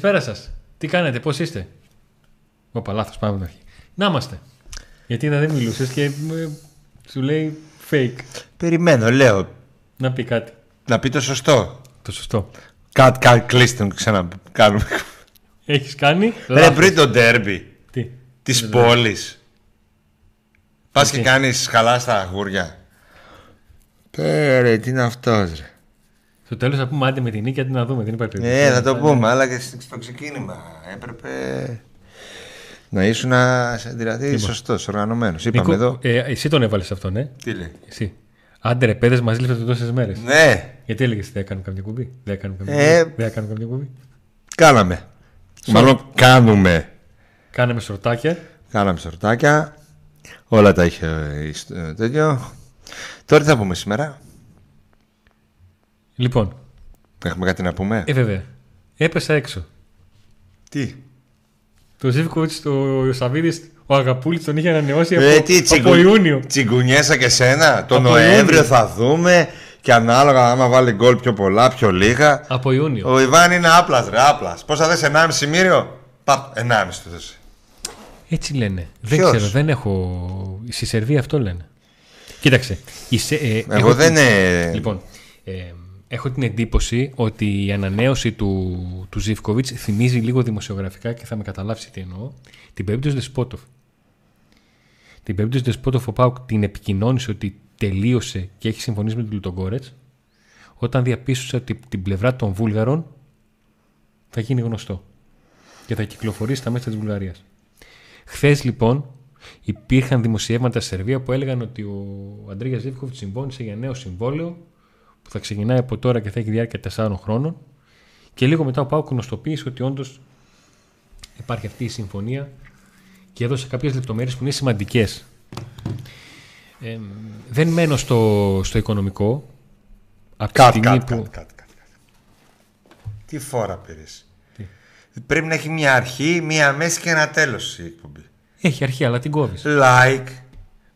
Καλησπέρα σας. Τι κάνετε, πώς είστε; Ωπα, λάθος, πάμε από την αρχή. Να είμαστε. Γιατί να δεν μιλούσες και ε, σου λέει fake. Περιμένω, λέω. Να πει κάτι. Να πει το σωστό. Το σωστό. Κάτι, κάτι, κλείστε μου και ξανακάνουμε. Έχεις κάνει; Ρε λάθος. πριν το ντέρμπι Τι; της πόλης. Πας και Τι; κάνεις χαλά στα αγούρια. Πέρε, τι είναι αυτός, ρε. Στο τέλος θα πούμε άντε με την νίκη, αντί να δούμε. Δεν υπάρχει περίπτωση. Ε, θα το πούμε, αλλά και στο ξεκίνημα έπρεπε να ήσουν δηλαδή σωστός, οργανωμένος. Είπαμε Νίκο, εδώ. ε, εσύ τον έβαλες αυτόν, ε. Τι λέει; Εσύ. Άντε ρε, παιδες μαζί λεφτά τόσες μέρες. Ναι, Γιατί έλεγες δεν έκανε καμιά κουμπί. Δεν έκανε καμιά Ε, κουμπί. Δεν έκανε καμιά κουμπί. κάναμε. Μάλλον κάνουμε. Κάναμε σορτάκια. Κάναμε σορτάκια. Όλα τα είχε ε, στο- ε, τέτοιο. Τώρα τι θα πούμε σήμερα; Λοιπόν, Έχουμε κάτι να πούμε; ε, βέβαια. Έπεσα έξω. τι; Το Ζήφκοβιτ, ο Σαββίδης, ο Αγαπούλης τον είχε ανανεώσει από, Ε, τι τσιγκου... από Ιούνιο. τσιγκουνιέσαι και σένα. Το Από Νοέμβριο Ιούνιο. θα δούμε και ανάλογα άμα βάλει γκολ πιο πολλά, πιο λίγα. Από Ιούνιο. Ο Ιβάν είναι άπλας ρε, άπλας. Πόσα θες, 1,5 μύριο; Παπ, 1,5 του θες. Έτσι λένε. Δεν Ποιος; ξέρω, δεν έχω. Στη Σερβία αυτό λένε. Κοίταξε. η Σε- ε, Εγώ έχω δεν την- είναι... Λοιπόν, ε, έχω την εντύπωση ότι η ανανέωση του, του Ζιβκοβιτ θυμίζει λίγο δημοσιογραφικά και θα με καταλάβεις τι εννοώ. Την περίπτωση Δεσπότοφ. Την περίπτωση Δεσπότοφ ο Πάουκ την επικοινώνησε ότι τελείωσε και έχει συμφωνήσει με τον Λουτογκόρετ όταν διαπίστωσε ότι την πλευρά των Βούλγαρων θα γίνει γνωστό και θα κυκλοφορήσει στα μέσα της Βουλγαρίας. Χθες λοιπόν υπήρχαν δημοσιεύματα στη Σερβία που έλεγαν ότι ο Αντρίγια Ζήφκοβιτς συμφώνησε για νέο συμβόλαιο που θα ξεκινάει από τώρα και θα έχει διάρκεια 4 χρόνων. Και λίγο μετά ο Πάουκ γνωστοποίησε ότι όντως υπάρχει αυτή η συμφωνία και έδωσε κάποιες λεπτομέρειες που είναι σημαντικές. Ε, δεν μένω στο, στο οικονομικό. Από τη Κατ, στιγμή κατ, που. κατ, κατ, κατ. Τι φόρα πήρες; Πρέπει να έχει μια αρχή, μια μέση και ένα τέλος η εκπομπή. Έχει αρχή, αλλά την κόβεις. Like.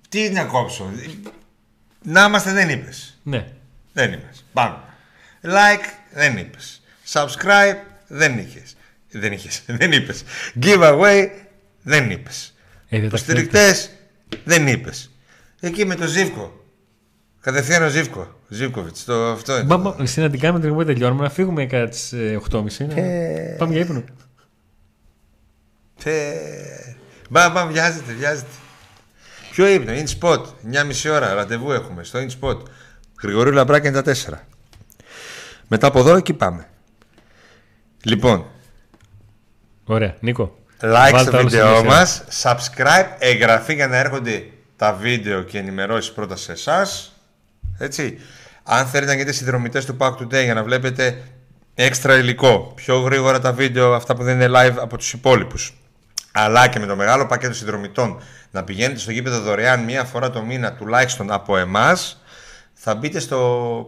Τι να κόψω; Να είμαστε δεν είπες. Ναι. Δεν είπες. Πάμε. Like δεν είπες. Subscribe δεν είχες. Δεν είχες. Δεν είπες. Giveaway δεν είπες. Ε, δεν τα Υποστηρικτές δεν είπες. Εκεί με το Ζήβκο. Κατευθείαν ο Ζήβκο. Ζήβκοβιτς. Το, αυτό είναι. Μπα, μπα, εσύ να την κάνουμε την εκπομπή τελειώνουμε, να φύγουμε κατά τις 8.30. να- Ε. Πάμε για ύπνο. Τε... Μπα, μπα, βιάζεται, βιάζεται. Ποιο ύπνο, in spot. 9,5 ώρα, ραντεβού έχουμε στο in spot. Γρηγορίου Λαμπράκη 94. Μετά από εδώ, εκεί πάμε. Λοιπόν, Ωραία, Νίκο. like Βάλτε στο άλλο βίντεο στην μας, subscribe, εγγραφή για να έρχονται τα βίντεο και ενημερώσεις πρώτα σε εσάς. Έτσι. Αν θέλετε να γίνετε συνδρομητές του Pack Today για να βλέπετε έξτρα υλικό, πιο γρήγορα τα βίντεο, αυτά που δεν είναι live από τους υπόλοιπους, αλλά και με το μεγάλο πακέτο συνδρομητών να πηγαίνετε στο γήπεδο δωρεάν μία φορά το μήνα τουλάχιστον από εμάς, θα μπείτε στο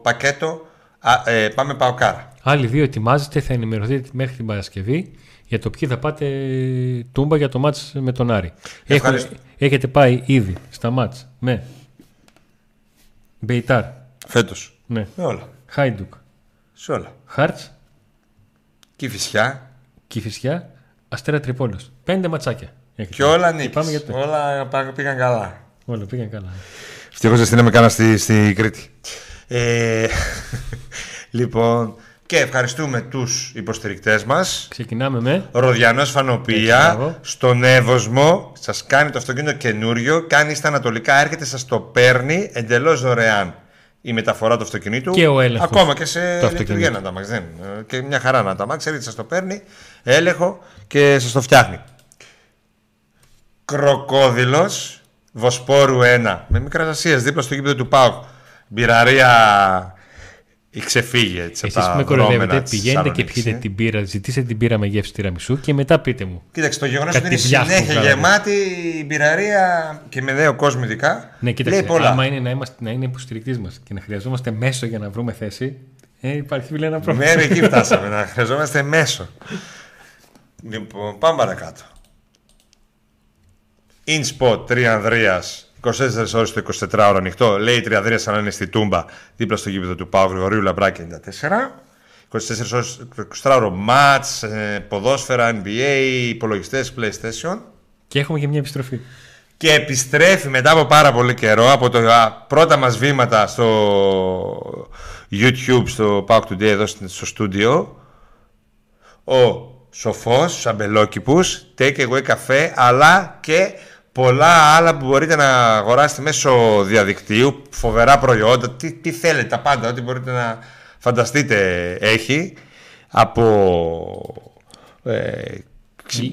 πακέτο α, ε, Πάμε Παοκάρα. Άλλοι δύο ετοιμάζετε, θα ενημερωθείτε μέχρι την Παρασκευή για το ποιοι θα πάτε τούμπα για το μάτς με τον Άρη. Έχουν- Ευχαριστώ. έχετε πάει ήδη στα μάτς με Μπεϊτάρ, Φέτος. ναι. Με όλα. Χάιντουκ, Σε όλα. Χάρτς, Και φυσιά. Κηφισιά, Αστέρα Τρυπόλεως. Πέντε ματσάκια. έχετε. Και όλα Και νίκης. Πάμε για το... Όλα πά- πήγαν καλά. Όλα πήγαν καλά. Ευτυχώς δεν στείλαμε κανένα στη, στη Κρήτη. Ε, λοιπόν, και ευχαριστούμε τους υποστηρικτές μας. Ξεκινάμε με... Ροδιανός Φανοπία, Έτσι, μπράβο. στον Εύωσμο, σας κάνει το αυτοκίνητο καινούριο, κάνει στα ανατολικά, έρχεται, σας το παίρνει εντελώς δωρεάν η μεταφορά του αυτοκινήτου. Και ο έλεγχος Ακόμα και σε του λειτουργία αυτοκινήτου. να τα μάξ, δεν. ε, Και μια χαρά να τα μάξ, έρχεται, σας το παίρνει, έλεγχο και σας το φτιάχνει. Κροκόδηλος, Βοσπόρου 1, με μικρές ασίες, δίπλα στο γήπεδο του ΠΑΟΚ. Μπειραρία η ξεφύγει έτσι από Εσείς που τα με βρώμενα κοροϊδεύετε, της πηγαίνετε και Θεσσαλονίκης, πιείτε ε. την πύρα, ζητήστε την πύρα με γεύση τυραμισού και μετά πείτε μου. Κοίταξε, το γεγονός ότι είναι Κατηδιάχτου συνέχεια βγάλατε. γεμάτη η μπειραρία και με νέο κόσμο ειδικά. Ναι, κοίταξε, λέει πολλά. άμα είναι να, είμαστε, να είναι υποστηρικτής μας και να χρειαζόμαστε μέσο για να βρούμε θέση, ε, υπάρχει φίλε ένα πρόβλημα. Μέχρι εκεί φτάσαμε να χρειαζόμαστε μέσο. Λοιπόν, πάμε παρακάτω. InSpot 3 Ανδρέα, 24 ώρες το 24 ώρα ανοιχτό. Λέει 3 Ανδρέα, αλλά είναι στη Τούμπα, δίπλα στο γήπεδο του Πάου Γρηγορίου Λαμπράκη 94. 24 ώρες 24 ώρο μάτς, ε, ποδόσφαιρα, NBA, υπολογιστές, PlayStation. Και έχουμε και μια επιστροφή. Και επιστρέφει μετά από πάρα πολύ καιρό από τα πρώτα μας βήματα στο YouTube, στο Pack Today εδώ στο στούντιο ο Σοφός, τους αμπελόκηπους, take away καφέ αλλά και πολλά άλλα που μπορείτε να αγοράσετε μέσω διαδικτύου, φοβερά προϊόντα, τι, τι θέλετε, τα πάντα, ό,τι μπορείτε να φανταστείτε έχει από ε,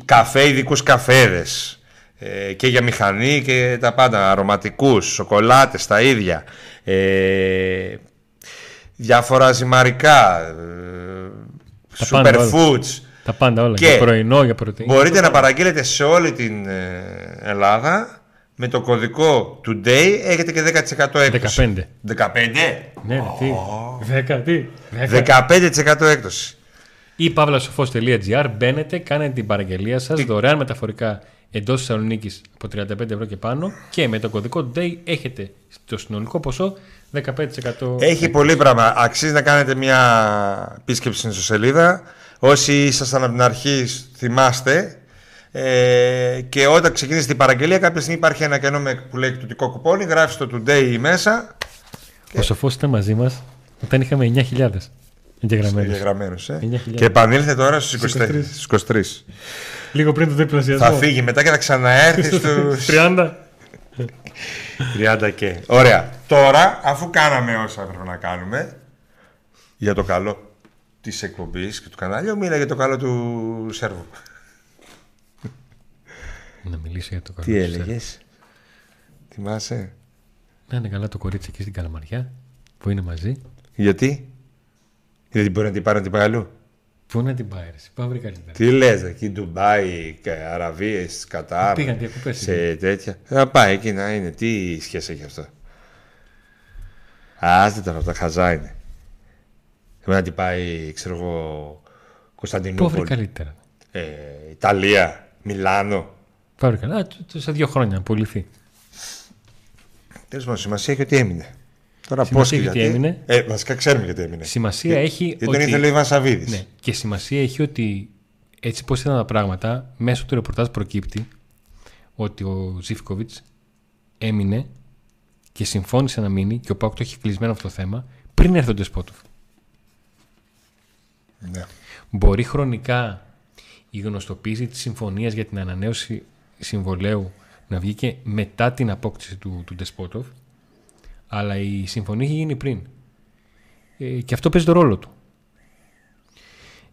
καφέ, ειδικούς καφέδες ε, και για μηχανή και τα πάντα, αρωματικούς, σοκολάτες, τα ίδια, ε, διάφορα ζυμαρικά, ε, superfoods, τα πάντα όλα. Και για πρωινό, για πρωτεΐνη. Μπορείτε να παραγγείλετε σε όλη την ε, Ελλάδα με το κωδικό Today έχετε και 10% έκπτωση. 15. 15? Ναι, τι; 10, τι; 15% έκπτωση. Ή παύλασοφός.gr μπαίνετε, κάνετε την παραγγελία σας δωρεάν μεταφορικά εντός Θεσσαλονίκης από 35 ευρώ και πάνω και με το κωδικό Today έχετε το συνολικό ποσό 15%. Έχει πολύ πράγμα. Αξίζει να κάνετε μια επίσκεψη στην σελίδα Όσοι ήσασταν από την αρχή θυμάστε ε, και όταν ξεκίνησε την παραγγελία κάποια στιγμή υπάρχει ένα κενό με, που λέει το κουπόνι, γράφει το today μέσα. Ο Σοφός ήταν μαζί μας όταν είχαμε 9.000 εγγεγραμμένους. Ε. Και επανήλθε τώρα στους 23. 23. Λίγο πριν το διπλασιασμό. Θα φύγει μετά και θα ξαναέρθει στους... 30. 30 και. Ωραία. Τώρα, αφού κάναμε όσα έπρεπε να κάνουμε, για το καλό της εκπομπής και του κανάλιου, μίλα για το καλό του Σέρβου. Να μιλήσω για το καλό Τι έλεγες, Θυμάσαι; Να είναι καλά το κορίτσι εκεί στην Καλαμαριά που είναι μαζί. Γιατί, Γιατί μπορεί να την πάρει να την πάει αλλού; Πού να την πάει, εσύ, πάμε καλύτερα. Τι λες, εκεί Ντουμπάι, Αραβίες, Κατάρ. Πήγαν διακοπές. Σε τέτοια. Να πάει εκεί να είναι. Τι σχέση έχει αυτό; Άστε τώρα, τα χαζά είναι. Εμένα τι πάει, ξέρω εγώ, Κωνσταντινούπολη. Πού καλύτερα; Ε, Ιταλία, Μιλάνο. Πού καλύτερα; Σε δύο χρόνια να απολυθεί. Τέλος πάντων, σημασία έχει ότι έμεινε. Τώρα πώς και γιατί. Έμεινε. Ε, βασικά ξέρουμε γιατί έμεινε. Σημασία και, έχει. Γιατί ότι... τον ήθελε ο Ιβάν Σαββίδης. Ναι. Και σημασία έχει ότι έτσι πώς ήταν τα πράγματα, μέσω του ρεπορτάζ προκύπτει ότι ο Ζήφκοβιτς έμεινε και συμφώνησε να μείνει και ο Πάουκ το έχει κλεισμένο αυτό το θέμα πριν έρθει ο Ντεσπότοφ. Ναι. Μπορεί χρονικά η γνωστοποίηση της συμφωνίας για την ανανέωση συμβολέου να βγει και μετά την απόκτηση του, του Ντεσπότοφ, αλλά η συμφωνία έχει γίνει πριν. Ε, και αυτό παίζει το ρόλο του.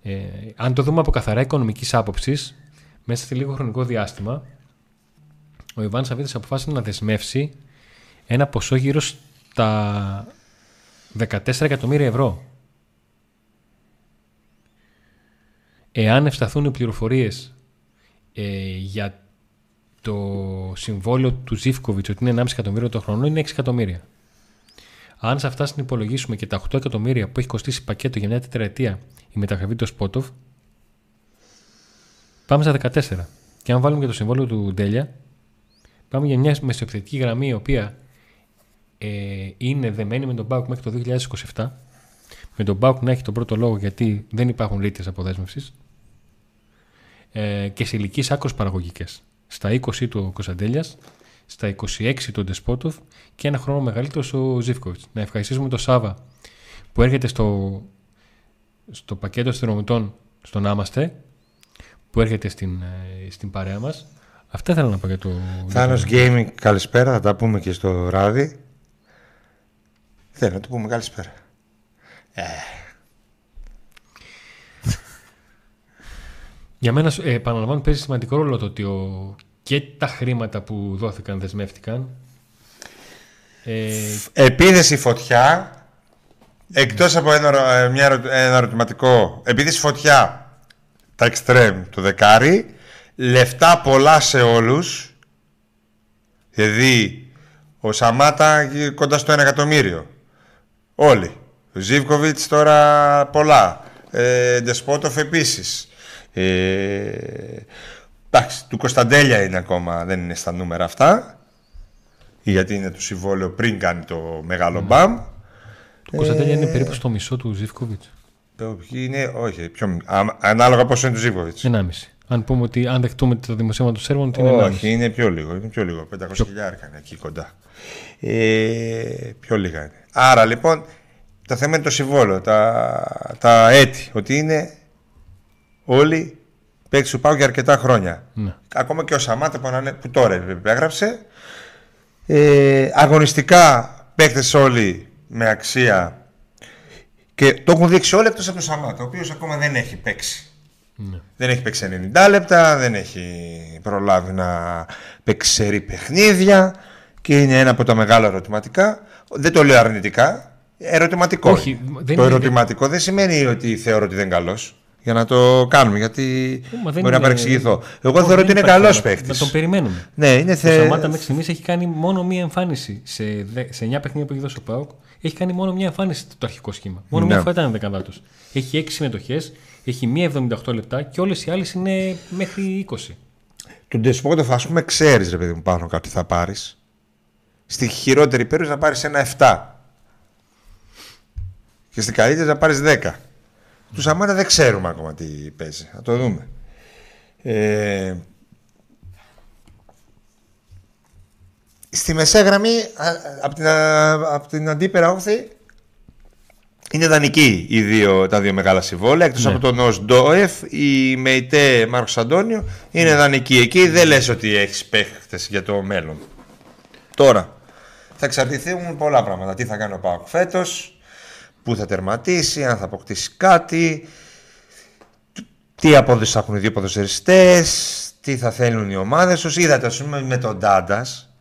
Ε, αν το δούμε από καθαρά οικονομικής άποψης, μέσα σε λίγο χρονικό διάστημα, ο Ιβάν Σαββίδης αποφάσισε να δεσμεύσει ένα ποσό γύρω στα 14 εκατομμύρια ευρώ Εάν ευσταθούν οι πληροφορίες ε, για το συμβόλαιο του Ζήφκοβιτς ότι είναι 1,5 εκατομμύριο το χρόνο, είναι 6 εκατομμύρια. Αν σε αυτά συνυπολογίσουμε και τα 8 εκατομμύρια που έχει κοστίσει πακέτο για μια τετραετία η μεταγραφή του Σπότοφ, πάμε στα 14. Και αν βάλουμε και το συμβόλαιο του Ντέλια, πάμε για μια μεσοεπιθετική γραμμή η οποία ε, είναι δεμένη με τον Μπάουκ μέχρι το 2027. Με τον Μπάουκ να έχει τον πρώτο λόγο γιατί δεν υπάρχουν ρήτρε αποδέσμευσης ε, και σε ηλικίες άκρως παραγωγικές. Στα 20 του Κωνσταντέλιας, στα 26 του Ντεσπότοφ και ένα χρόνο μεγαλύτερος ο Ζήφκοβιτς. Να ευχαριστήσουμε τον Σάβα που έρχεται στο, στο πακέτο αστυνομικών στον Άμαστε, που έρχεται στην, ε, στην παρέα μας. Αυτά ήθελα να πω για το. Θάνος Gaming, καλησπέρα. Θα τα πούμε και στο ράδι. Θέλω να το πούμε καλησπέρα. Ε, Για μένα, ε, επαναλαμβάνω, παίζει σημαντικό ρόλο το ότι ο, και τα χρήματα που δόθηκαν δεσμεύτηκαν. Ε, Επίδεση φωτιά, εκτός από ένα, ε, μια, ένα ερωτηματικό, επίδεση φωτιά, τα εξτρέμ, το δεκάρι, λεφτά πολλά σε όλους, δηλαδή ο Σαμάτα κοντά στο ένα εκατομμύριο. Όλοι. Ο Ζίβκοβιτς τώρα πολλά. Ε, Ντεσπότοφ επίσης. Ε, εντάξει, του Κωνσταντέλια είναι ακόμα, δεν είναι στα νούμερα αυτά. Γιατί είναι το συμβόλαιο πριν κάνει το μεγάλο ναι. μπαμ. Το Κωνσταντέλια είναι περίπου στο μισό του Ζήφκοβιτς. Ποιοι είναι, όχι, πιο, α, ανάλογα πόσο είναι του Ζήβκοβιτ. 1,5. Αν πούμε ότι αν δεχτούμε το δημοσίευμα του Σέρβων, ότι είναι 1,5. Όχι, είναι πιο λίγο. Είναι πιο λίγο. 500 χιλιάρικα είναι εκεί κοντά. Ε, πιο λίγα είναι. Άρα λοιπόν το θέμα είναι το συμβόλαιο, τα, τα έτη. Ότι είναι όλοι παίξει του Πάου για αρκετά χρόνια. Ναι. Ακόμα και ο Σαμάτα που, ανανε- που τώρα επέγραψε. Ε, αγωνιστικά παίκτε όλοι με αξία και το έχουν δείξει όλοι εκτός από τον Σαμάτα, ο οποίος ακόμα δεν έχει παίξει. Ναι. Δεν έχει παίξει 90 λεπτά, δεν έχει προλάβει να παίξει σερή παιχνίδια και είναι ένα από τα μεγάλα ερωτηματικά. Δεν το λέω αρνητικά. Ερωτηματικό. Όχι, είναι. δεν το είναι- ερωτηματικό δεν σημαίνει ότι θεωρώ ότι δεν είναι καλός. Για να το κάνουμε, γιατί Μα δεν μπορεί να είναι- παρεξηγηθώ. Εγώ Όχι, θεωρώ δεν ότι είναι υπάρχει καλός θέμα. παίκτης. Να τον περιμένουμε. Ναι, είναι Ο θε... Σαμάτα μέχρι στιγμής έχει κάνει μόνο μία εμφάνιση. Σε, δε- σε 9 παιχνίδια που έχει δώσει ο Πάουκ, έχει κάνει μόνο μία εμφάνιση το αρχικό σχήμα. Μόνο Ναι. μία φορά ήταν δεκαδάτος. Έχει 6 συμμετοχές, έχει μία 78 λεπτά και όλες οι άλλες είναι μέχρι 20. Τον Ντεσπότοφ, α πούμε, ξέρεις, ρε παιδί μου, πάνω κάτι θα πάρεις. Στη χειρότερη περίπτωση να πάρεις ένα 7. Και στην καλύτερη να πάρεις 10. Τους Σαμάτα δεν ξέρουμε ακόμα τι παίζει. Θα το δούμε. Ε, στη μεσαία γραμμή, από την, α, απ' την αντίπερα όχθη, είναι δανεικοί οι δύο, τα δύο μεγάλα συμβόλαια. Εκτός Ναι. από τον Ος Ντόεφ, η Μεϊτέ Μάρκος Αντώνιο είναι δανεικοί. Εκεί δεν λες ότι έχεις παίχτες για το μέλλον. Τώρα, θα εξαρτηθούν πολλά πράγματα. Τι θα κάνει ο Πάοκ φέτος, πού θα τερματίσει, αν θα αποκτήσει κάτι, τι απόδοση θα έχουν οι δύο ποδοσφαιριστές, τι θα θέλουν οι ομάδες τους. Είδατε, ας πούμε, με τον Ντάντας.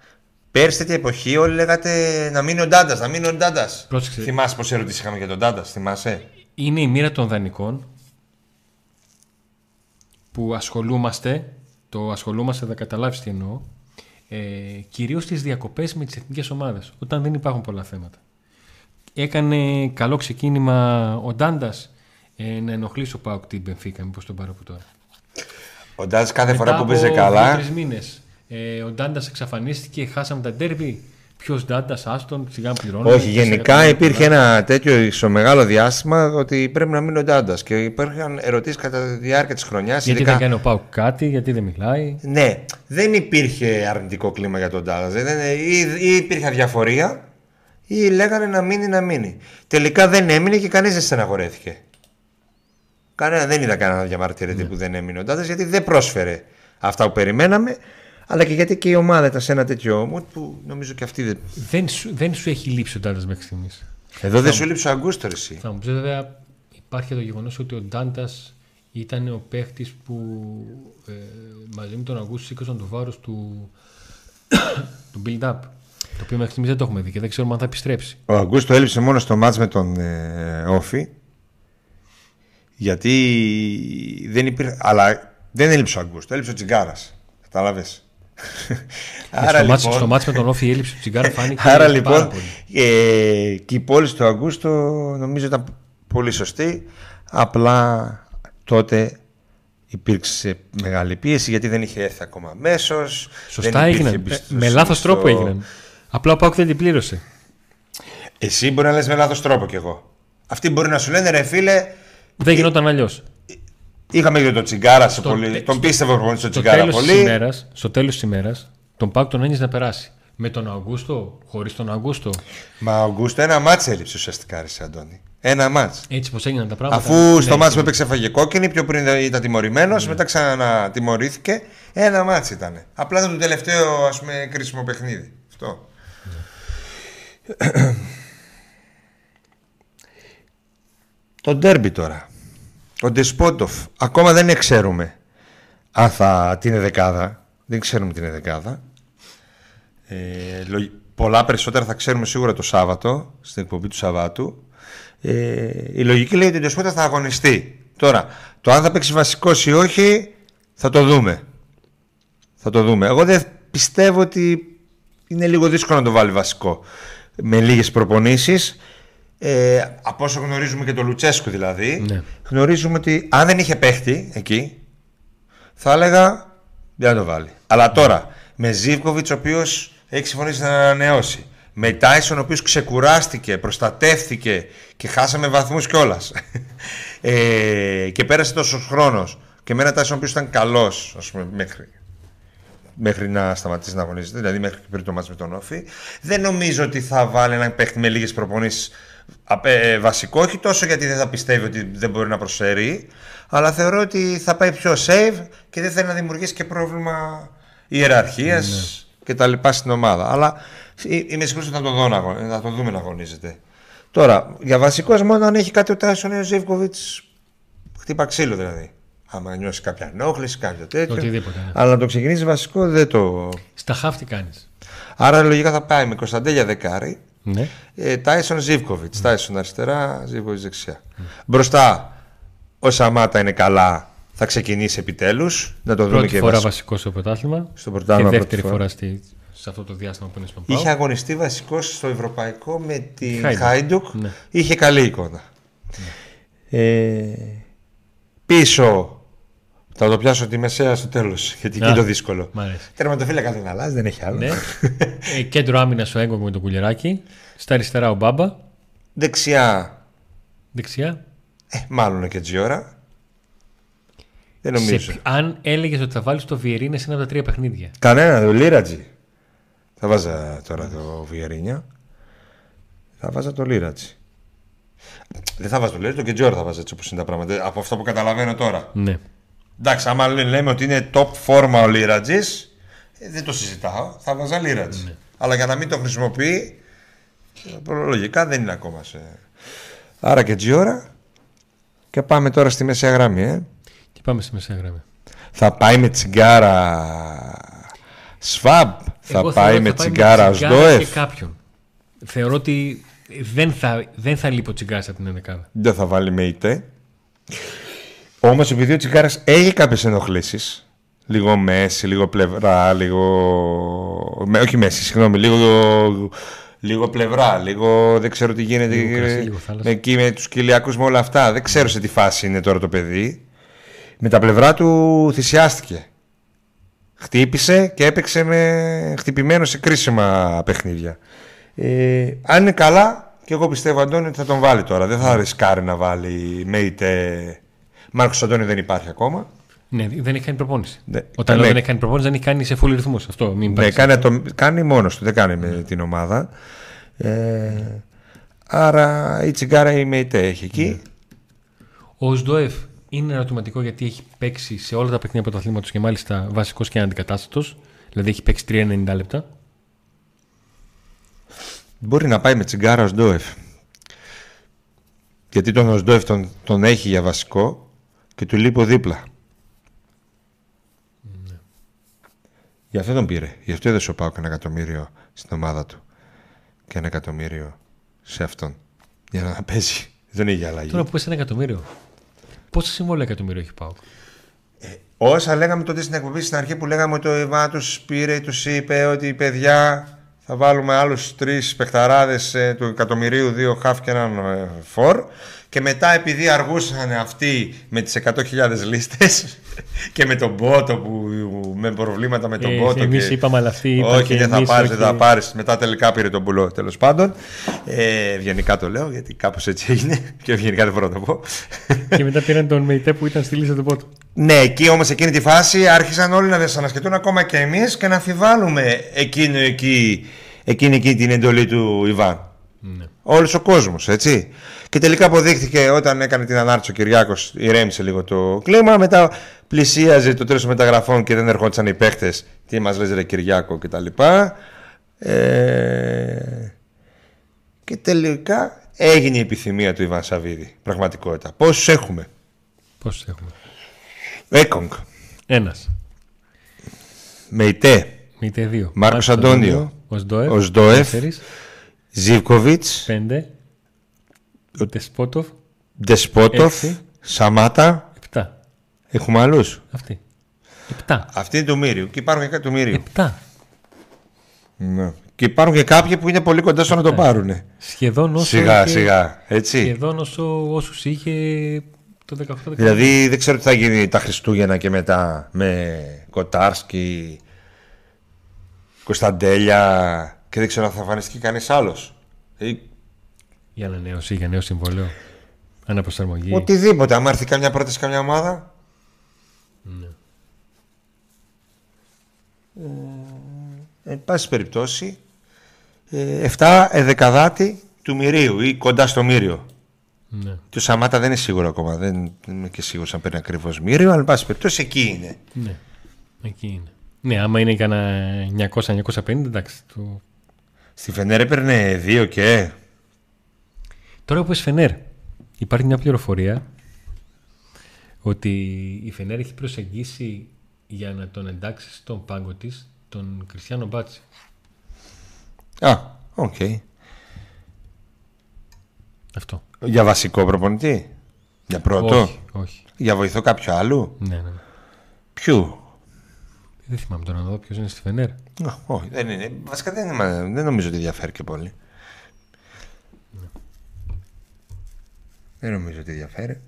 Πέρσι τέτοια εποχή όλοι λέγατε να μείνει ο Ντάντας, να μείνει ο Ντάντας. Πρόσεξε. Θυμάσαι πόσες ερωτήσεις είχαμε για τον Ντάντας, θυμάσαι; Είναι η μοίρα των δανεικών που ασχολούμαστε, το ασχολούμαστε θα καταλάβεις τι εννοώ, ε, κυρίως στις διακοπές με τις εθνικές ομάδες, όταν δεν υπάρχουν πολλά θέματα. Έκανε καλό ξεκίνημα ο Ντάντας ε, να ενοχλήσει ο Πάουκ την Μπενφίκα, μήπως τον πάρω από τώρα. Ο Ντάντας κάθε φορά Μετά που παίζει από καλά. δύο-τρεις μήνες, ε, ο Ντάντας εξαφανίστηκε, χάσαμε τα ντέρμπι. Ποιος Ντάντας, άστον, σιγά πληρώνει. Όχι, γενικά υπήρχε ένα τέτοιο στο μεγάλο διάστημα ότι πρέπει να μείνει ο Ντάντας. Και υπήρχαν ερωτήσεις κατά τη διάρκεια της χρονιάς. Γιατί δεν κάνει ο Πάουκ κάτι, γιατί δεν μιλάει; Ναι, δεν υπήρχε αρνητικό κλίμα για τον Ντάλλα. Ή, ή υπήρχε αδιαφορία ή λέγανε να μείνει, να μείνει. Τελικά δεν έμεινε και κανείς δεν στεναχωρέθηκε. Κανένα, δεν είδα κανένα διαμαρτυρητή που δεν έμεινε ο Ντάλλα γιατί δεν πρόσφερε αυτά που περιμέναμε. Αλλά και γιατί και η ομάδα ήταν σε ένα τέτοιο mood που νομίζω και αυτή δεν. Δεν σου, δεν σου έχει λείψει ο Ντάντα μέχρι στιγμής. Εδώ δεν σου λείψει ο Αγκούστος, εσύ. Θα μου πεις βέβαια, υπάρχει το γεγονός ότι ο Ντάντα ήταν ο παίχτης που ε, μαζί με τον Αγκούστο σήκωσαν το βάρος του, του build-up. Το οποίο μέχρι στιγμής δεν το έχουμε δει και δεν ξέρουμε αν θα επιστρέψει. Ο Αγκούστο έλειψε μόνο στο μάτς με τον ε, Όφη. Γιατί δεν υπήρχε. Αλλά δεν έλειψε ο Αγκούστο, έλειψε ο Τσιγκάρας. Κατάλαβες. στο, μάτς, στο μάτς με τον Όφη η έλλειψη του Τσιγκάρα φάνηκε Άρα πάρα λοιπόν πολύ. ε, και η πόλη του Αγκούστο νομίζω ήταν πολύ σωστή. Απλά τότε υπήρξε μεγάλη πίεση γιατί δεν είχε έρθει ακόμα αμέσως. Σωστά έγιναν. Ε, με λάθος τρόπο έγιναν. Απλά ο Πάουκ δεν την πλήρωσε. Εσύ μπορεί να λες με λάθος τρόπο κι εγώ. Αυτοί μπορεί να σου λένε ρε φίλε, Δεν γινόταν αλλιώς. Είχαμε και τον Τσιγκάρα σε Στο πολύ. τε- Τον πίστευα προπονητής στον Στο Τσιγκάρα τέλος της πολύ. ημέρας, στο τέλος της ημέρας, τον Πάουκ τον ένιωσε να περάσει. Με τον Αυγούστο, χωρίς τον Αυγούστο. Μα ο Αγκούστο ένα μάτς έλειψε ουσιαστικά, ρε Αντώνη. Ένα μάτς. Έτσι πως έγιναν τα πράγματα. Αφού ναι, στο μάτς που ναι. έπαιξε έφαγε κόκκινη, πιο πριν ήταν τιμωρημένος, μετά ξανατιμωρήθηκε. Ένα μάτς ήταν. Απλά ήταν το τελευταίο ας πούμε, κρίσιμο παιχνίδι. Αυτό. το ντέρμπι τώρα. Ο Ντεσπότοφ. Ακόμα δεν ξέρουμε αν θα την είναι δεκάδα. Δεν ξέρουμε την είναι δεκάδα. Ε, λογι- πολλά περισσότερα θα ξέρουμε σίγουρα το Σάββατο, στην εκπομπή του Σαββάτου. Ε, η λογική λέει ότι ο Ντεσπότα θα αγωνιστεί. Τώρα, το αν θα παίξει βασικός ή όχι, θα το δούμε. Θα το δούμε. Εγώ δεν πιστεύω ότι είναι λίγο δύσκολο να το βάλει βασικό. Με λίγες προπονήσεις. Ε, από όσο γνωρίζουμε και το Λουτσέσκου δηλαδή, Ναι. γνωρίζουμε ότι αν δεν είχε παίχτη εκεί, θα έλεγα δεν θα το βάλει. Αλλά τώρα, με Ζήβκοβιτ, ο οποίος έχει συμφωνήσει να ανανεώσει, Με Τάισον ο οποίος ξεκουράστηκε, προστατεύθηκε και χάσαμε βαθμούς κιόλας. ε, και πέρασε τόσος χρόνος. Και με ένα Τάισον ο οποίος ήταν καλός ας πούμε, μέχρι, μέχρι να σταματήσει να αγωνίζεται, δηλαδή μέχρι πριν το μάτς με τον Όφη. Δεν νομίζω ότι θα βάλει έναν παίχτη με λίγες προπονήσεις ε, βασικό, όχι τόσο γιατί δεν θα πιστεύει ότι δεν μπορεί να προσφέρει, αλλά θεωρώ ότι θα πάει πιο save και δεν θέλει να δημιουργήσει και πρόβλημα ιεραρχίας ναι. και τα λοιπά στην ομάδα. Αλλά είμαι σίγουρος ότι θα τον, δω, να, τον δούμε να αγωνίζεται. Τώρα, για βασικός μόνο αν έχει κάτι ο Τάσον ο Ζεύκοβιτ, χτύπα ξύλο δηλαδή. Άμα νιώσεις κάποια ενόχληση, κάποιο τέτοιο. Οτιδήποτε. Ναι. Αλλά να το ξεκινήσεις βασικό δεν το. Στα χάφτη κάνεις. Άρα λογικά θα πάει με Κωνσταντέλια δεκάρι. Ναι. Ε, Τάισον Ζίβκοβιτ. Mm. Τάισον αριστερά, Ζίβκοβιτ δεξιά. Mm. Μπροστά ο Σαμάτα είναι καλά. Θα ξεκινήσει επιτέλους. Να το δούμε και φορά βασικός στο πρωτάθλημα. Στο πρωτάθλημα. Και δεύτερη φορά, στη, σε αυτό το διάστημα που είναι στον Πάο. Είχε αγωνιστεί βασικός στο Ευρωπαϊκό με τη Χάιντουκ. Ναι. Είχε καλή εικόνα. Ναι. Ε, πίσω θα το πιάσω τη μεσαία στο τέλος. Γιατί εκεί είναι το δύσκολο. Τερματοφύλακα δεν αλλάζει, δεν έχει άλλο. Ναι. ε, κέντρο άμυνα ο Έγκο με τον κουλεράκι. Στα αριστερά ο Μπάμπα. Δεξιά. Δεξιά. Ε, μάλλον και Τζιόρα. Δεν νομίζω. Σε, αν έλεγες ότι θα βάλεις το Βιερίνια σε ένα από τα τρία παιχνίδια. Κανένα, το Λίρατζι. Θα βάζα τώρα το Βιερίνια. Θα βάζα το Λίρατζι. Δεν θα βάζα το Λίρατζι, το Κεντζόρα θα βάζα έτσι όπως είναι τα πράγματα. Από αυτό που καταλαβαίνω τώρα. Ναι. Εντάξει, άμα λέμε ότι είναι top φόρμα ο Λίρατζης, ε, δεν το συζητάω. Θα βάζα Λίρατζη. Ναι. Αλλά για να μην το χρησιμοποιεί, προλογικά δεν είναι ακόμα σε. Άρα και Τζιόρα. Και πάμε τώρα στη μεσαία γραμμή, ε. Και πάμε στη μεσαία γραμμή. Θα πάει με τσιγκάρα Σφαμπ. Θα πάει με τσιγκάρα Σντόεφ. Και κάποιον. Θεωρώ ότι δεν θα, δεν θα λείπει ο τσιγκάρα από την ενδεκάδα. Δεν θα βάλει με ητέ. Όμως επειδή ο Τσικάρα έχει κάποιες ενοχλήσεις, λίγο μέση, λίγο πλευρά, λίγο. Με, όχι μέση, συγγνώμη, λίγο, λίγο πλευρά, λίγο δεν ξέρω τι γίνεται λίγο με, εκεί με τους κοιλιακούς με όλα αυτά. Δεν ξέρω σε τι φάση είναι τώρα το παιδί. Με τα πλευρά του θυσιάστηκε. Χτύπησε και έπαιξε με χτυπημένο σε κρίσιμα παιχνίδια. Ε, αν είναι καλά, και εγώ πιστεύω Αντώνη ότι θα τον βάλει τώρα. Δεν θα ρισκάρει να βάλει με είτε Μάρκος Αντώνη δεν υπάρχει ακόμα. Ναι, δεν έχει κάνει προπόνηση. Ναι. Όταν ναι. δεν έχει κάνει προπόνηση, δεν έχει κάνει σε full ρυθμούς. Αυτό μην ναι, κάνει, το, κάνει μόνος του, δεν κάνει με την ομάδα. Ε, άρα η τσιγκάρα η ΜΕΙΤΕ έχει εκεί. Ναι. Ο Σντοεφ είναι ερωτηματικό γιατί έχει παίξει σε όλα τα παιχνίδια πρωταθλήματος και μάλιστα βασικός και αντικατάστατος. Δηλαδή έχει παίξει 3-90 λεπτά. Μπορεί να πάει με τσιγκάρα ο Σντοεφ. Γιατί τον Σντοεφ τον, τον έχει για βασικό και του λείπω δίπλα. Ναι. Γι' αυτό τον πήρε. Γι' αυτό έδωσε ο Πάουκ ένα εκατομμύριο στην ομάδα του. Και ένα εκατομμύριο σε αυτόν. Για να παίζει. Δεν είχε αλλαγή. Τώρα που πες ένα εκατομμύριο. Πόσα συμβόλαια εκατομμύριο έχει Πάουκ. Ε, όσα λέγαμε τότε στην εκπομπή στην αρχή που λέγαμε ότι ο Ιβά του πήρε, τους είπε ότι παιδιά θα βάλουμε άλλους τρεις παιχταράδες ε, του εκατομμυρίου, δύο χαφ και έναν ε, φορ και μετά επειδή αργούσαν αυτοί με τις 100.000 λίστες και με τον Πότο που με προβλήματα με τον ε, Πότο εμείς και... είπαμε αλλά αυτοί όχι δεν θα πάρεις, δεν θα πάρεις. Μετά τελικά πήρε τον Πουλό τέλος πάντων. Ε, ευγενικά το λέω γιατί κάπως έτσι έγινε και ευγενικά δεν μπορώ να το πω. Και μετά πήραν τον Μεϊτέ που ήταν στη λίστα του Πότο ναι, εκεί όμως εκείνη τη φάση άρχισαν όλοι να δεσανασκετούν ακόμα και εμείς και να αμφιβάλλουμε εκείνη εκεί, εκείνη εκεί την εντολή του Ιβάν. Ναι. Όλος ο κόσμος, έτσι. Και τελικά αποδείχθηκε όταν έκανε την ανάρτηση ο Κυριάκος, ηρέμησε λίγο το κλίμα. Μετά πλησίαζε το τέλος των μεταγραφών και δεν ερχόντουσαν οι παίχτες. Τι μας λες, Ρε Κυριάκο κτλ. Ε... Και τελικά έγινε η επιθυμία του Ιβάν Σαββίδη. Πραγματικότητα. Πόσους έχουμε, Πόσους έχουμε, Έκογκ. Ένας. Μεϊτέ. Μεϊτέ δύο. Μάρκος Αντώνιο. Οσδόεφ. Ζιβκοβιτ. Πέντε. Ο Ντεσπότοφ. Ντεσπότοφ. Σαμάτα. Επτά. Έχουμε άλλους; Αυτή. Επτά. Αυτή είναι το Μύριο. Και υπάρχουν και του Μύριου. Επτά. Ναι. Και υπάρχουν και κάποιοι που είναι πολύ κοντά στο να το πάρουν. Σχεδόν όσο. Σιγά, είχε... σιγά. Έτσι. Σχεδόν όσο όσους είχε το 18 Δηλαδή δεν ξέρω τι θα γίνει τα Χριστούγεννα και μετά με Κοτάρσκι, Κωνσταντέλια Και δεν ξέρω αν θα εμφανιστεί κανείς άλλος. Ή... Για ανανέωση, για νέο συμβόλαιο. Αναπροσαρμογή. Οτιδήποτε. Αν έρθει καμιά πρόταση καμιά ομάδα. Ναι. Ε, εν πάση περιπτώσει, ε, 7 εδεκαδάτη του Μυρίου ή κοντά στο Μύριο. Ναι. Και ο Σαμάτα δεν είναι σίγουρο ακόμα. Δεν, δεν είμαι και σίγουρος αν παίρνει ακριβώς Μύριο, αλλά εν πάση περιπτώσει εκεί είναι. ναι. Εκεί είναι. Ναι, άμα είναι κανένα 900-950, εντάξει. Το... Στη Φενέρ έπαιρνε 2 και. Τώρα που είσαι Φενέρ, υπάρχει μια πληροφορία ότι η Φενέρ έχει προσεγγίσει για να τον εντάξει στον πάγκο της τον Κριστιανό Μπάτσι. Α, οκ. Αυτό. Για βασικό προπονητή; Για πρώτο; Όχι, όχι. Για βοηθό κάποιου άλλου; Ναι, ναι. ναι. Ποιου; Δεν θυμάμαι τώρα να δω ποιος είναι στη Φενέρ. Α, όχι, δεν είναι. Βασικά δεν, είναι- δεν νομίζω ότι διαφέρει και πολύ. Δεν νομίζω ότι διαφέρει.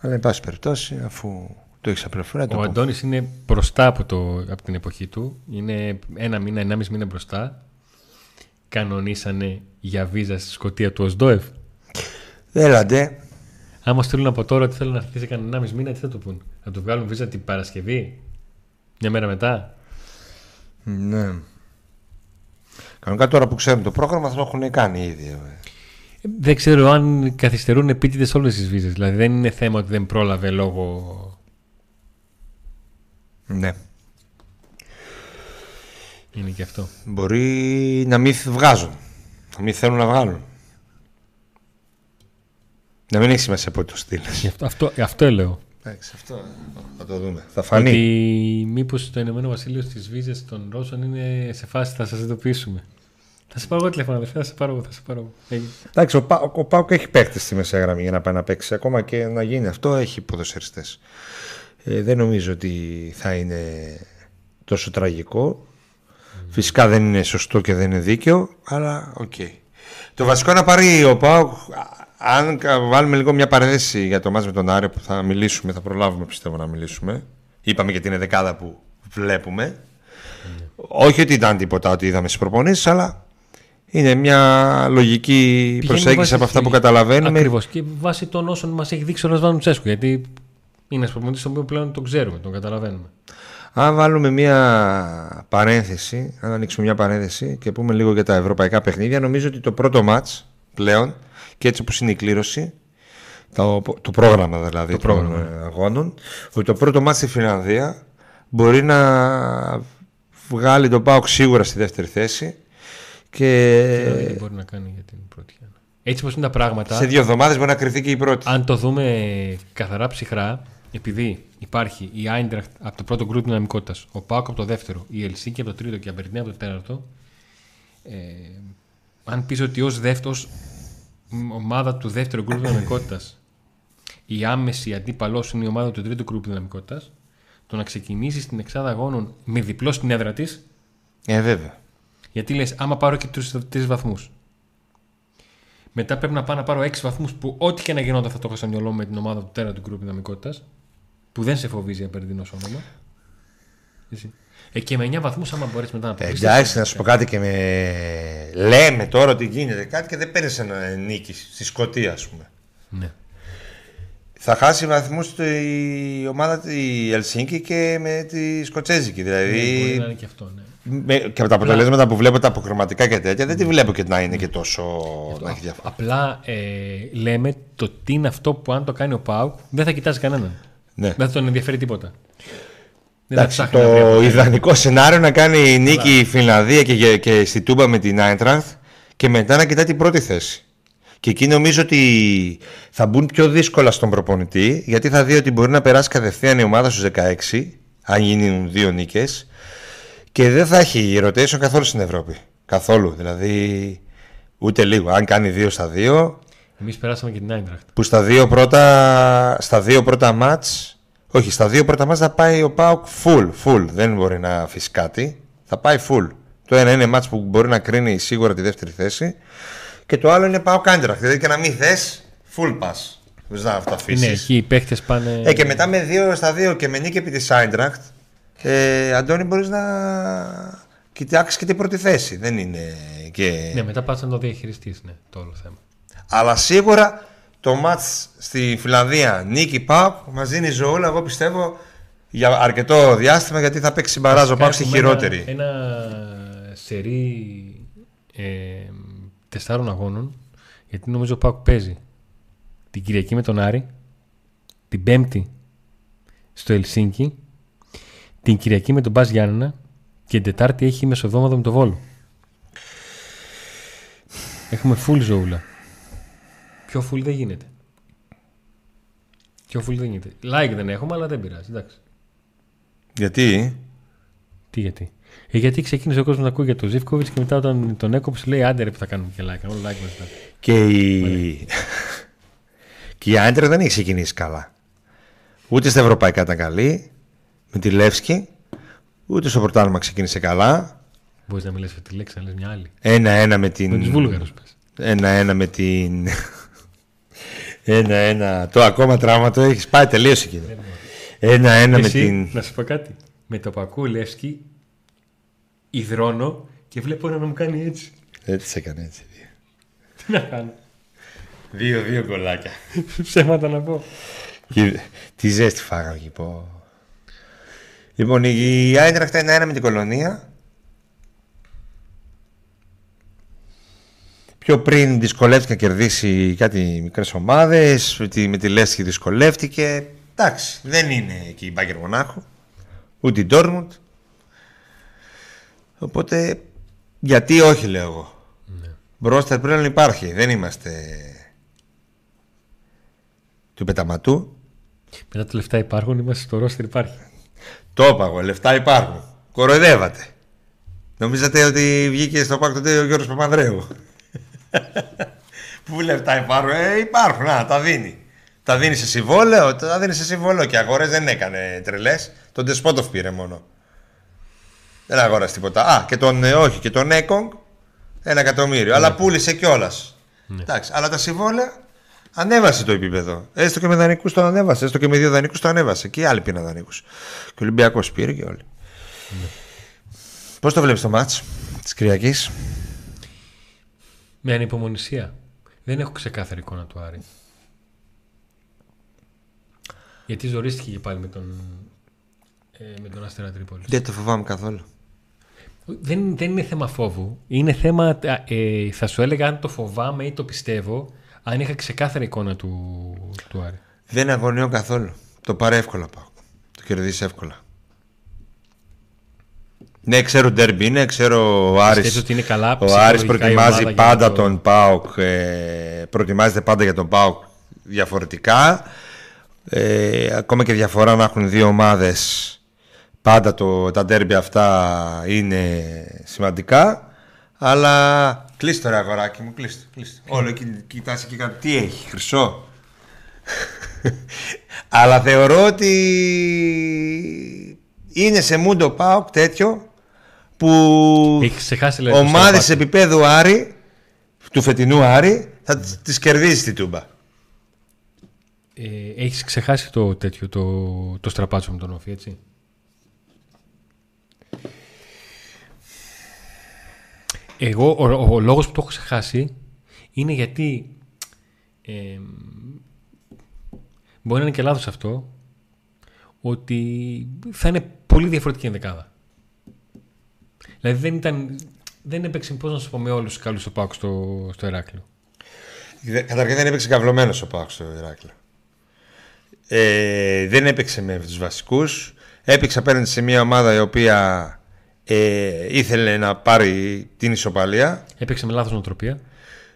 Αλλά εν πάση περιπτώσει, αφού το έχεις απληροφορία, το Ο πω. Αντώνης είναι μπροστά από, το, από την εποχή του. Είναι ένα μήνα, ενάμιση μήνα μπροστά. Κανονίσανε για βίζα στη Σκωτία του Οσδόεφ. Έλαντε. Άμα στείλουν από τώρα ότι θέλουν να έρθει σε κανένα μισή μήνα, τι θα το πούν. Θα του βγάλουν βίζα την Παρασκευή, μια μέρα μετά. Ναι. Κανονικά τώρα που ξέρουν το πρόγραμμα θα το έχουν κάνει ήδη. ε. Ε, Δεν ξέρω αν καθυστερούν επίτηδες όλες τις βίζες. Δηλαδή δεν είναι θέμα ότι δεν πρόλαβε λόγω. Ναι. Είναι και αυτό. Μπορεί να μην βγάζουν. Να μην θέλουν να βγάλουν. Να μην έχει σημασία πότε το στείλει. Γι' αυτό, αυτό, αυτό λέω. Εντάξει, αυτό θα το δούμε. Θα φανεί. Ότι μήπως το Ηνωμένο Βασίλειο στις βίζες των Ρώσων είναι σε φάση θα σας ειδοποιήσουμε. Θα σε πάρω εγώ τηλέφωνο, αδερφέ, θα σε πάρω εγώ. Θα σε πάρω εγώ. Έγινε. Εντάξει, ο, Πα, ο ΠΑΟΚ έχει παίκτη στη μεσαία γραμμή για να πάει να παίξει. Ακόμα και να γίνει αυτό, έχει ποδοσφαιριστές. Ε, δεν νομίζω ότι θα είναι τόσο τραγικό. Φυσικά δεν είναι σωστό και δεν είναι δίκαιο, αλλά οκ. Το βασικό είναι να πάρει ο ΠΑΟΚ. Αν κα- βάλουμε λίγο μια παρένθεση για το ματς με τον Άρη που θα μιλήσουμε, θα προλάβουμε πιστεύω να μιλήσουμε. Είπαμε και την δεκάδα που βλέπουμε. Όχι ότι ήταν τίποτα ότι είδαμε στις προπονήσεις, αλλά είναι μια λογική προσέγγιση από αυτά που καταλαβαίνουμε. Ακριβώς. Και βάσει των όσων μας έχει δείξει ο Ρασβάνου Τσέσκου. Γιατί είναι ένας προπονητής τον οποίο πλέον τον ξέρουμε, τον καταλαβαίνουμε. Αν βάλουμε μια παρένθεση, αν ανοίξουμε μια παρένθεση και πούμε λίγο για τα ευρωπαϊκά παιχνίδια, νομίζω ότι το πρώτο μάτς πλέον και έτσι όπως είναι η κλήρωση, το, το πρόγραμμα δηλαδή Το των πρόγραμμα, ε, αγώνων, ότι το πρώτο μάτς στη Φιλανδία μπορεί να βγάλει τον ΠΑΟΚ σίγουρα στη δεύτερη θέση και Δεν ξέρω τι μπορεί να κάνει για την πρώτη. Έτσι όπως είναι τα πράγματα, σε δύο εβδομάδες μπορεί να κρυθεί και η πρώτη. αν το δούμε καθαρά ψυχρά, επειδή υπάρχει η Άιντραχτ από το πρώτο γκρουπ δυναμικότητας, ο Πάοκ από το δεύτερο, η Ελσίνκη από το τρίτο και η Αμπερνία από το τέταρτο, ε, αν πεις ότι ως δεύτερος ομάδα του δεύτερου γκρουπ δυναμικότητας η άμεση αντίπαλός σου είναι η ομάδα του τρίτου γκρουπ δυναμικότητας, το να ξεκινήσεις την εξάδα αγώνων με διπλό στην έδρα της, Ε, βέβαια. γιατί λες, άμα πάρω και τους τρεις βαθμούς. Μετά πρέπει να πάω να πάρω 6 βαθμούς που ό,τι και να γινόταν θα το έχω στο μυαλό μου με την ομάδα του τέρα του γκρουπ δυναμικότητας. Που δεν σε φοβίζει απερδινό όνομα. Έτσι. Ε, και με 9 βαθμούς, άμα μπορέσει μετά να Ε, αποκλείσει. Εντάξει, να σου πω κάτι και με. Λέμε τώρα ότι γίνεται κάτι και δεν παίρνεις ένα νίκη στη Σκωτία, ας πούμε. Ναι. Θα χάσει βαθμούς η ομάδα τη Ελσίνκη και με τη Σκοτσέζικη. Ναι, μπορεί Δηλαδή. να είναι και αυτό, ναι. με- και από τα αποτελέσματα που βλέπω τα αποκριματικά και τέτοια, δεν τη βλέπω και να είναι και τόσο. να έχει διαφορά. Απλά ε, λέμε το τι είναι αυτό που αν το κάνει ο Πάουκ δεν θα κοιτάζει κανέναν. Ναι. Δεν θα τον ενδιαφέρει τίποτα. Δεν θα Εντάξει, ψάχνει να βρει το αποτέλεσμα. ιδανικό σενάριο να κάνει νίκη η Φινλανδία και, και στη Τούμπα με την Άιντραχτ και μετά να κοιτάει την πρώτη θέση. Και εκεί νομίζω ότι θα μπουν πιο δύσκολα στον προπονητή γιατί θα δει ότι μπορεί να περάσει κατευθείαν η ομάδα στους 16 αν γίνουν δύο νίκες και δεν θα έχει rotation καθόλου στην Ευρώπη. Καθόλου. Δηλαδή ούτε λίγο. Αν κάνει δύο στα δύο Εμείς περάσαμε και την Άιντραχτ. που στα δύο πρώτα, στα δύο πρώτα μάτς όχι, στα δύο πρώτα μάτς θα πάει ο Πάουκ full, full. Δεν μπορεί να αφήσει κάτι. Θα πάει full. Το ένα είναι μάτς που μπορεί να κρίνει σίγουρα τη δεύτερη θέση και το άλλο είναι Πάουκ Άντραχ. Δηλαδή και να μην θες, full pass. Δεν να το αφήσεις. Ναι, εκεί οι παίχτε πάνε. Ε, και μετά με δύο στα δύο και με νίκη επί της Άιντραχτ, ε, Αντώνη μπορείς να, κοιτάξεις και την πρώτη θέση. Δεν είναι και... Ναι, μετά πας να το διαχειριστείς, ναι, το όλο θέμα. Αλλά σίγουρα το μάτς στη Φιλανδία νίκη Πάουκ μας δίνει ζωούλα, εγώ πιστεύω, για αρκετό διάστημα γιατί θα παίξει μπαράζο Πάουκ στη Έχουμε χειρότερη. Ένα, ένα σερί ε, τεσσάρων αγώνων, γιατί νομίζω ο Πάουκ παίζει την Κυριακή με τον Άρη, την Πέμπτη στο Ελσίνκι, την Κυριακή με τον Μπας Γιάννενα και την Τετάρτη έχει μεσοδόματο με τον Βόλο. Έχουμε full ζωούλα. Πιο full δεν γίνεται. Πιο full δεν γίνεται. Like δεν έχουμε, αλλά δεν πειράζει. Εντάξει. Γιατί; Τι γιατί; Ε, γιατί ξεκίνησε ο κόσμος να ακούει για τον Ζήφκοβιτ και μετά όταν τον έκοψε λέει άντε ρε που θα κάνουμε και like. Όλο like μας ήταν. Και η... και η Άιντρες δεν έχει ξεκινήσει καλά. Ούτε στα ευρωπαϊκά ήταν καλή, με τη Λεύσκη, ούτε στο πρωτάθλημα ξεκίνησε καλά. Μπορείς να μιλήσεις αυτή τη λέξη, να λες μια άλλη. Ένα-ένα με Με τους την. Βούλγαρους πες. Ένα-ένα με την. Ένα-ένα. Το ακόμα τραύμα το έχεις πάει, τελείωσε εκεί. Ένα-ένα με Εσύ, την. να σου πω κάτι. Με το πακού Λεύσκι υδρώνω και βλέπω ένα να μου κάνει έτσι. Έτσι σε έκανε έτσι. Τι να κάνω; Δύο-δύο κολλάκια. Ψέματα να πω; Και Τι ζέστη φάγαμε εκεί πω. Λοιπόν, η Άιντραχτ είναι ένα με την κολονία. Πιο πριν δυσκολεύτηκε να κερδίσει κάτι μικρές ομάδες. Με τη, με τη Λέσχη δυσκολεύτηκε. Εντάξει, δεν είναι εκεί η Μπάγκερ Μονάχου. Ούτε η Ντόρμουντ. Οπότε, γιατί όχι λέω εγώ. Μπρόστερ πλέον υπάρχει. Δεν είμαστε του πεταματού. Μετά τα λεφτά υπάρχουν, είμαστε στο ρόστερ υπάρχει. Το είπα εγώ, λεφτά υπάρχουν. Κοροϊδεύατε. Νομίζατε ότι βγήκε στο πάκ τότε ο Γιώργος Παπανδρέου. Πού λεφτά υπάρχουν, ε, υπάρχουν, α, τα δίνει. Τα δίνει σε συμβόλαιο, τα δίνει σε συμβόλαιο και αγορές δεν έκανε τρελές. Τον Τεσπότοφ πήρε μόνο. Δεν αγόρασε τίποτα. Α, και τον, ε, όχι, και τον Έκογκ ένα εκατομμύριο. Αλλά πούλησε κιόλας. Εντάξει, αλλά τα συμβόλαια ανέβασε το επίπεδο. Έστω και με δανεικούς το ανέβασε. Έστω και με δύο δανεικούς το ανέβασε. Και οι άλλοι πήραν δανεικούς. Και ο Ολυμπιακός πήρε και όλοι. Πώς το βλέπεις το μάτς της Κυριακής, Με ανυπομονησία. Δεν έχω ξεκάθαρη εικόνα του Άρη. Γιατί ζορίστηκε και πάλι με τον, ε, με τον Αστέρα Τρίπολης. Δεν το φοβάμαι καθόλου. Δεν, δεν είναι θέμα φόβου. Είναι θέμα, ε, θα σου έλεγα αν το φοβάμαι ή το πιστεύω, αν είχα ξεκάθαρη εικόνα του, του Άρη. Δεν αγωνιώ καθόλου. Το πάρε εύκολα πάω. Το κερδίσει εύκολα. Ναι, ξέρω ντέρμπι είναι, ξέρω ο Άρης, Πιστεύω ότι είναι καλά ο ψυχολογικά Άρης η προετοιμάζει ομάδα για πάντα το- τον ΠΑΟΚ, ε, προετοιμάζεται πάντα για τον ΠΑΟΚ διαφορετικά. Ε, ακόμα και διαφορά να έχουν δύο ομάδες, πάντα το, τα ντέρμπι αυτά είναι σημαντικά. Αλλά κλείστε ρε αγοράκι μου, κλείστε. κλείστε. Όλο εκεί κοιτάς εκεί κάτω. Τι έχει, χρυσό. Αλλά θεωρώ ότι είναι σε μούντο ΠΑΟΚ τέτοιο που Έχει ξεχάσει δηλαδή, το ομάδες στραπάτι. επίπεδου Άρη, του φετινού Άρη, θα τις- τις κερδίσει τη Τούμπα. Ε, έχεις ξεχάσει το τέτοιο, το, το στραπάτσο με τον Όφη, έτσι; Εγώ, ο, ο, ο λόγος που το έχω ξεχάσει είναι γιατί ε, μπορεί να είναι και λάθος αυτό ότι θα είναι πολύ διαφορετική ενδεκάδα. Δηλαδή δεν ήταν δεν έπαιξε πώς να σου πω με όλους τους καλούς οπάκους στο, στο Εράκλειο. Δε- Καταρχήν δεν έπαιξε καυλωμένος ο ΠΑΟΚ στο Ηράκλειο. Ε, δεν έπαιξε με τους βασικούς. Έπαιξε απέναντι σε μια ομάδα η οποία ε, ήθελε να πάρει την ισοπαλία. Έπαιξε με λάθος νοοτροπία.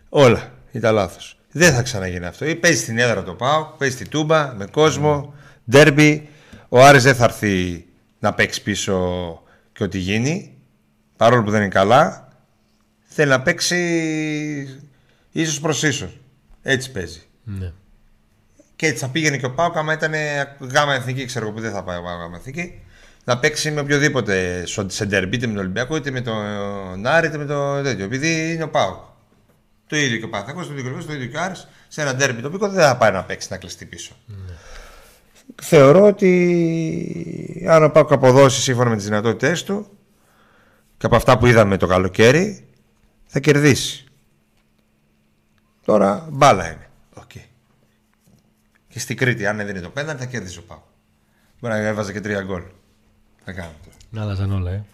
Όλα ήταν λάθος. Δεν θα ξαναγίνει αυτό. Ή παίζει στην έδρα το ΠΑΟΚ, παίζει στη Τούμπα με κόσμο, ντέρμπι. Ο Άρης δεν θα έρθει να παίξει πίσω και ό,τι γίνει. Παρόλο που δεν είναι καλά, θέλει να παίξει ίσως προς ίσως. Έτσι παίζει. Ναι. Και έτσι θα πήγαινε και ο Πάουκ άμα ήταν γάμα εθνική, ξέρω εγώ που δεν θα πάει γάμα εθνική. Να παίξει με οποιοδήποτε σο- σε ντερμπι, είτε με τον Ολυμπιακό, είτε με τον Άρη, είτε με το τέτοιο. Επειδή είναι ο Πάουκ. Το ίδιο και ο Παθακό, το ίδιο και ο Ολυμπιακός, το ίδιο και ο Άρης. Σε ένα ντερμπι τοπικό δεν θα πάει να παίξει να κλειστεί πίσω. Θεωρώ ότι αν ο Πάουκ αποδώσει σύμφωνα με τις δυνατότητές του και από αυτά που είδαμε το καλοκαίρι θα κερδίσει. Τώρα μπάλα είναι. Okay. Και στην Κρήτη, αν έδινε το πέναλτι, θα κέρδισε ο Πάου. Μπορεί να έβαζε και τρία γκολ. Θα κάνω τώρα. Να άλλαζαν όλα, ε.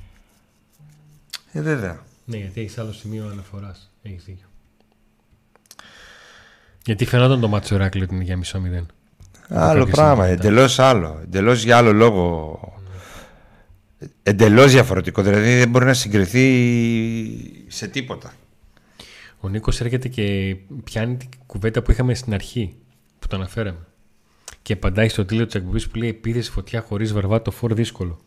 Ε, βέβαια. Ναι, γιατί έχεις άλλο σημείο αναφοράς. Έχεις δίκιο. Γιατί φαινόταν το μάτσο Ηράκλειο ότι είναι για μισό μηδέν. Άλλο κάποια πράγμα, στιγμή εντελώς άλλο. Εντελώς για άλλο λόγο. Εντελώς διαφορετικό. Δηλαδή δεν μπορεί να συγκριθεί σε τίποτα. Ο Νίκος έρχεται και πιάνει την κουβέντα που είχαμε στην αρχή, που το αναφέραμε. Και απαντάει στο τίτλο της εκπομπής που λέει Επίθεση φωτιά χωρίς βαρβάτο φόρ δύσκολο.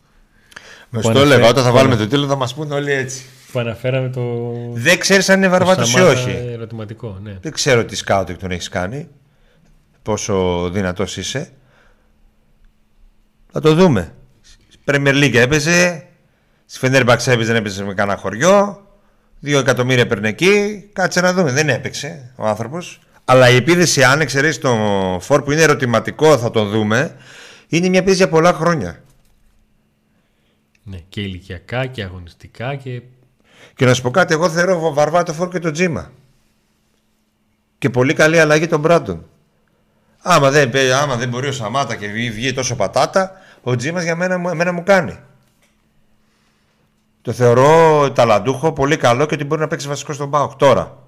Με Που στο αναφέρει- έλεγα, όταν θα που βάλουμε ανα- το τίτλο θα μας πούνε όλοι έτσι. Που αναφέραμε το. Δεν ξέρεις αν είναι το βαρβάτο ή Σαμάτα όχι. Ερωτηματικό, ναι. Δεν ξέρω τι σκάουτινγκ τον έχεις κάνει. Πόσο δυνατός είσαι. Θα το δούμε. Premier League έπαιζε. Στη Fenerbahce έπαιζε, δεν έπαιζε με κανένα χωριό. Δύο εκατομμύρια παίρνει εκεί. Κάτσε να δούμε. Δεν έπαιξε ο άνθρωπος. Αλλά η επίδεση, αν εξαιρέσεις τον Φορ που είναι ερωτηματικό, θα τον δούμε. Είναι μια επίδεση για πολλά χρόνια. ναι. Και ηλικιακά και αγωνιστικά και. Και να σου πω κάτι, εγώ θεωρώ βαρβάτο Φορ και τον Τζίμα. Και πολύ καλή αλλαγή τον Μπράντον. Άμα δεν, παί- άμα δεν μπορεί ο Σαμάτα και βγει, βγει τόσο πατάτα, ο Τζίμας για μένα, μου- εμένα μου κάνει. Το θεωρώ ταλαντούχο, πολύ καλό και ότι μπορεί να παίξει βασικό στον Πάοκ τώρα.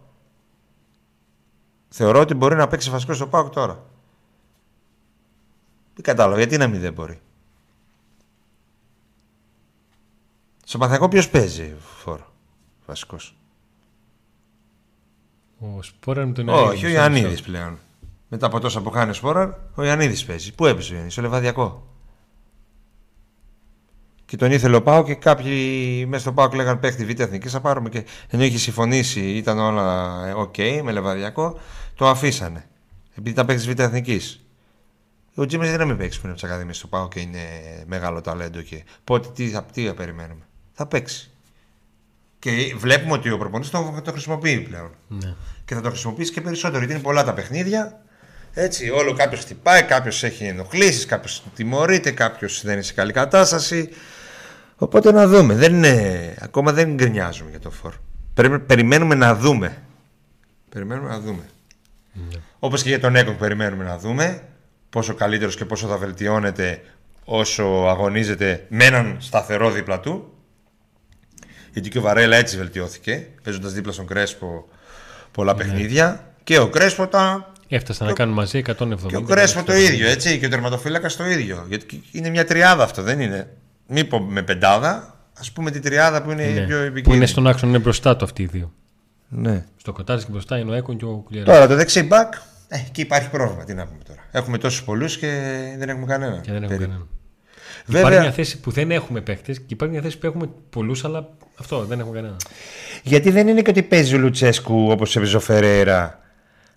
Θεωρώ ότι μπορεί να παίξει βασικό στον Πάοκ τώρα. Δεν κατάλαβα, γιατί να μην δεν μπορεί. Στο Παθιακό ποιος παίζει φόρο βασικός; Ο Σπόρα με τον Όχι, ο Ιωαννίδη, Ιωαννίδη μισό. πλέον. Μετά από τόσα που χάνει ο Σπόραρ, ο Ιωαννίδη παίζει. Πού έπαιζε ο Ιωαννίδη, στο Λεβαδιακό. Και τον ήθελε ο Πάο και κάποιοι μέσα στο Πάο λέγανε παίχτη Β' Εθνικής. Θα πάρουμε και. ενώ είχε συμφωνήσει, ήταν όλα ε, οκ με Λεβαδιακό, το αφήσανε. Επειδή ήταν παίχτη Β' Εθνικής. Ο Τζίμι δεν είναι να μην παίξει πριν από τις Ακαδημίες στο Πάο και είναι μεγάλο ταλέντο. Και πότε τι θα, τι θα περιμένουμε. Θα παίξει. Και βλέπουμε ότι ο προπονητής το, το χρησιμοποιεί πλέον Ναι. και θα το χρησιμοποιήσει και περισσότερο γιατί είναι πολλά τα παιχνίδια. Έτσι, όλο κάποιος χτυπάει, κάποιος έχει ενοχλήσεις, κάποιος τιμωρείται, κάποιος δεν είναι σε καλή κατάσταση. Οπότε να δούμε. Δεν είναι, ακόμα δεν γκρινιάζουμε για το φόρ. Πρέπει, περιμένουμε να δούμε. Περιμένουμε να δούμε. Όπως και για τον Έκον περιμένουμε να δούμε πόσο καλύτερος και πόσο θα βελτιώνεται όσο αγωνίζεται με έναν σταθερό δίπλα του. Γιατί και ο Βαρέλα έτσι βελτιώθηκε, παίζοντας δίπλα στον Κρέσπο πολλά παιχνίδια. Και ο Κρέσπο τα... Έφτασαν να κάνουν μαζί 170. Και ο Κρέσπο το ίδιο, έτσι. Και ο τερματοφύλακας το ίδιο. Γιατί είναι μια τριάδα αυτό, δεν είναι; Μην πω με πεντάδα, ας πούμε τη τριάδα που είναι η Ναι. πιο Που επικίνδυνη. είναι στον άξονα, είναι μπροστά του αυτοί οι δύο. Ναι. Στο κοτάρι και μπροστά είναι ο Έκον και ο Κουλιαρά. Τώρα το δεξί μπακ, ε, εκεί υπάρχει πρόβλημα. Τι να πούμε τώρα. Έχουμε τόσους πολλούς και δεν έχουμε κανένα. Και δεν έχουμε Περίπου. κανέναν. Βέβαια- Υπάρχει μια θέση που δεν έχουμε παίχτε και υπάρχει μια θέση που έχουμε πολλούς, αλλά αυτό δεν έχουμε κανέναν. Γιατί δεν είναι και ότι παίζει ο Λουτσέσκου όπως έπαιζε ο Φερέιρα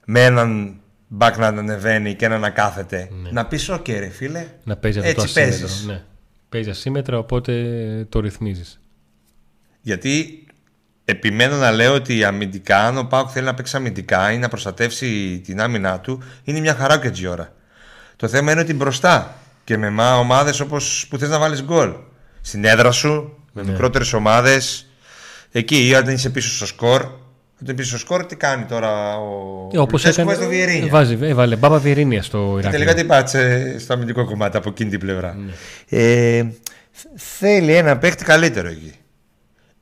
με έναν μπακ να ανεβαίνει και έναν να κάθεται. Να πεις: Οκ, ρε φίλε. Να παίζει αυτό το Έτσι ασύμετρο. παίζεις. Ναι. Παίζει ασύμετρα, οπότε το ρυθμίζεις. Γιατί επιμένω να λέω ότι αμυντικά, αν ο Πάουκ θέλει να παίξει αμυντικά ή να προστατεύσει την άμυνά του, είναι μια χαρά και τζιόρα. Το θέμα είναι ότι μπροστά και με ομάδες όπως που θες να βάλεις γκολ. Στην έδρα σου, με Ναι. μικρότερες ομάδες. Εκεί, ή όταν είσαι πίσω στο σκορ. Όταν πίσω στο σκορ, τι κάνει τώρα ο. Όπως Λουτσέσκου έκανε. βάζει το Βιερίνια. Βάζει, έβαλε μπάμπα Βιερίνια στο Και Ηράκλειο. τελικά τι πάτσε στο αμυντικό κομμάτι από εκείνη την πλευρά. Ναι. Ε, θ- θέλει ένα παίχτη καλύτερο εκεί.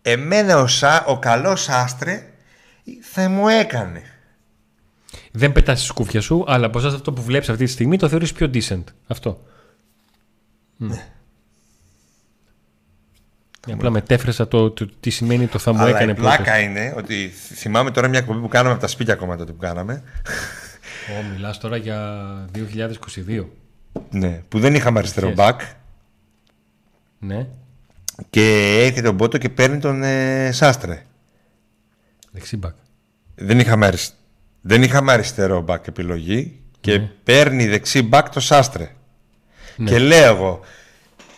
Εμένα ο, Σα, ο καλός Άστρε θα μου έκανε. Δεν πετάς στη σκούφια σου, αλλά από εσάς αυτό που βλέπεις αυτή τη στιγμή το θεωρείς πιο decent. Αυτό. Ναι. Απλά μετέφρασα το, το, τι σημαίνει το θα μου Αλλά έκανε η πλάκα είναι ότι θ- θυμάμαι τώρα μια εκπομπή που κάναμε από τα σπίτια ακόμα τότε που κάναμε. Ω, μιλάς τώρα για 2022. ναι, που δεν είχαμε αριστερό Yes. μπακ Ναι. και έρχεται ο Μπότο και παίρνει τον ε, Σάστρε. Δεξίμπακ. Δεν είχαμε, αρισ- δεν είχαμε αριστερό μπακ επιλογή και παίρνει δεξί μπακ το Σάστρε. Ναι. Και λέω εγώ,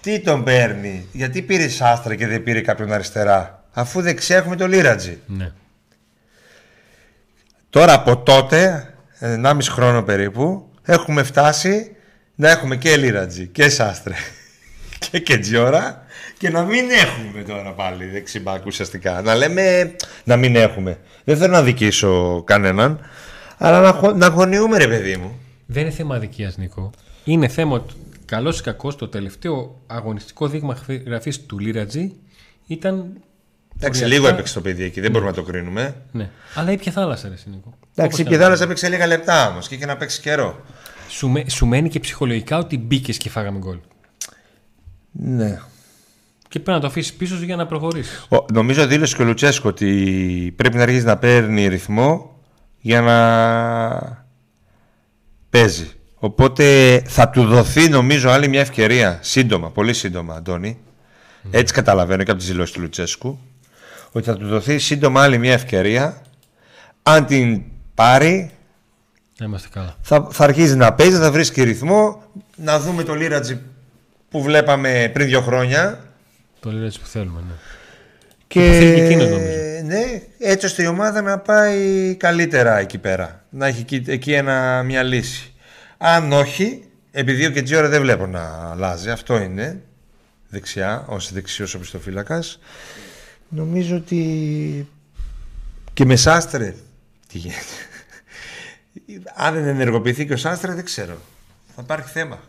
τι τον παίρνει, γιατί πήρε Σάστρε και δεν πήρε κάποιον αριστερά, αφού δεξιά έχουμε το Λίρατζι. Ναι. Τώρα από τότε, 1,5 χρόνο περίπου, έχουμε φτάσει να έχουμε και Λίρατζι και Σάστρε. και Κετζιόρα και να μην έχουμε τώρα πάλι δεξιμπάκ ουσιαστικά. Να λέμε να μην έχουμε. Δεν θέλω να δικήσω κανέναν, αλλά να, χω- να αγωνιούμε ρε παιδί μου. Δεν είναι θέμα αδικίας, Νίκο. Είναι θέμα ότι καλός ή κακός το τελευταίο αγωνιστικό δείγμα γραφής του Λίρατζη ήταν. Εντάξει, οριακά- λίγο έπαιξε το παιδί εκεί, δεν μπορούμε να το κρίνουμε. Ναι. Αλλά ήπια θάλασσα, ρε εσύ, Νίκο. Εντάξει, Όπως η Πιεδάλα έπαιξε λίγα λεπτά όμως και είχε να παίξει καιρό. Σου, με- σου μένει και ψυχολογικά ότι μπήκες και φάγαμε γκολ. Ναι. Και πρέπει να το αφήσεις πίσω σου για να προχωρήσεις. Ο, νομίζω δήλωσε και ο Λουτσέσκο ότι πρέπει να αρχίσει να παίρνει ρυθμό για να παίζει. Οπότε θα του δοθεί νομίζω άλλη μια ευκαιρία σύντομα, πολύ σύντομα, Αντώνη. Έτσι καταλαβαίνω και από τις δηλώσεις του Λουτσέσκου. Ότι θα του δοθεί σύντομα άλλη μια ευκαιρία. Αν την πάρει, Να είμαστε καλά. θα, θα αρχίζει να παίζει, θα βρίσκει ρυθμό. Να δούμε το Λίρατζι που βλέπαμε πριν δύο χρόνια. Το Λίρατζη που θέλουμε, ναι. Και Το θέλει και εκείνος, νομίζω. ναι, έτσι ώστε η ομάδα να πάει καλύτερα εκεί πέρα. Να έχει εκεί, εκεί ένα, μια λύση. Αν όχι, επειδή ο Κετζιόρα δεν βλέπω να αλλάζει, αυτό είναι δεξιά, ως δεξιός οπισθοφύλακας, νομίζω ότι και με Σάστρε τι γίνεται. Αν δεν ενεργοποιηθεί και ο Σάστρε δεν ξέρω. Θα υπάρχει θέμα.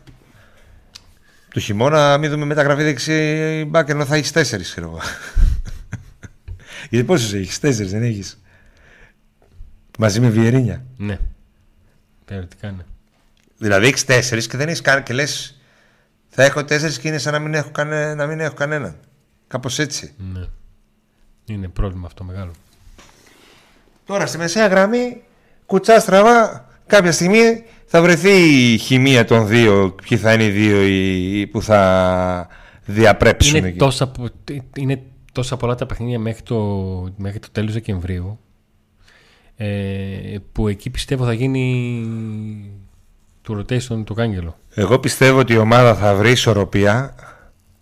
Το χειμώνα μην δούμε μεταγραφή δεξί μπακ ενώ θα έχει τέσσερις ξέρω εγώ. Γιατί πόσους έχεις, τέσσερις δεν έχεις. Μαζί με Βιερίνια. Ναι. Θεωρητικά ναι. Δηλαδή έχεις τέσσερις και δεν έχεις καν και λες θα έχω τέσσερις και είναι σαν να μην έχω, κανέ, να μην έχω κανέναν. Κάπως έτσι. ναι. Είναι πρόβλημα αυτό μεγάλο. Τώρα στη μεσαία γραμμή κουτσά στραβά κάποια στιγμή θα βρεθεί η χημεία των δύο ποιοι θα είναι οι δύο οι- που θα διαπρέψουν Είναι εκεί. τόσα, πο- είναι τόσα πολλά τα παιχνίδια μέχρι το, μέχρι το τέλος Δεκεμβρίου ε, που εκεί πιστεύω θα γίνει το rotation του Κάγκελο. Εγώ πιστεύω ότι η ομάδα θα βρει ισορροπία.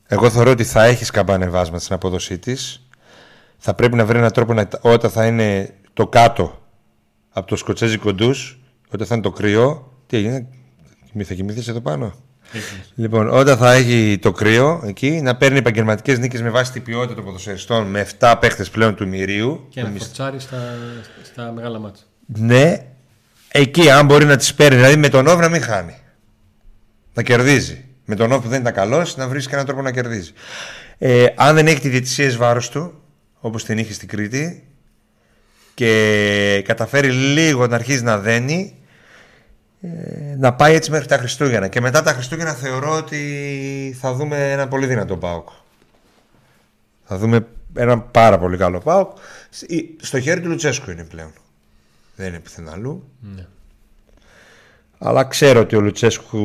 Εγώ θεωρώ ότι θα έχεις σκαμπανεβάσματα στην απόδοσή της. Θα πρέπει να βρει έναν τρόπο να, όταν θα είναι το κάτω από το σκοτσέζικο ντους, όταν θα είναι το κρύο. Τι έγινε, μη θα κοιμηθείς εδώ πάνω. Λοιπόν, όταν θα έχει το κρύο εκεί, να παίρνει επαγγελματικές νίκες με βάση την ποιότητα των ποδοσφαιριστών με 7 παίχτε πλέον του μυρίου. Και να φορτσάρει στα, στα μεγάλα μάτσα. Ναι, εκεί αν μπορεί να τις παίρνει, δηλαδή με τον Όβ να μην χάνει. Να κερδίζει. Με τον Όβ που δεν ήταν καλός, να βρει και έναν τρόπο να κερδίζει. Ε, αν δεν έχει τη διαιτησία εις βάρος του, όπως την είχε στην Κρήτη, και καταφέρει λίγο να αρχίσει να δένει, ε, να πάει έτσι μέχρι τα Χριστούγεννα. Και μετά τα Χριστούγεννα θεωρώ ότι θα δούμε ένα πολύ δυνατό Πάοκ. Θα δούμε έναν πάρα πολύ καλό Πάοκ. Στο χέρι του Λουτσέσκου είναι πλέον. Δεν είναι πουθενά αλλού. Ναι. Αλλά ξέρω ότι ο Λουτσέσκου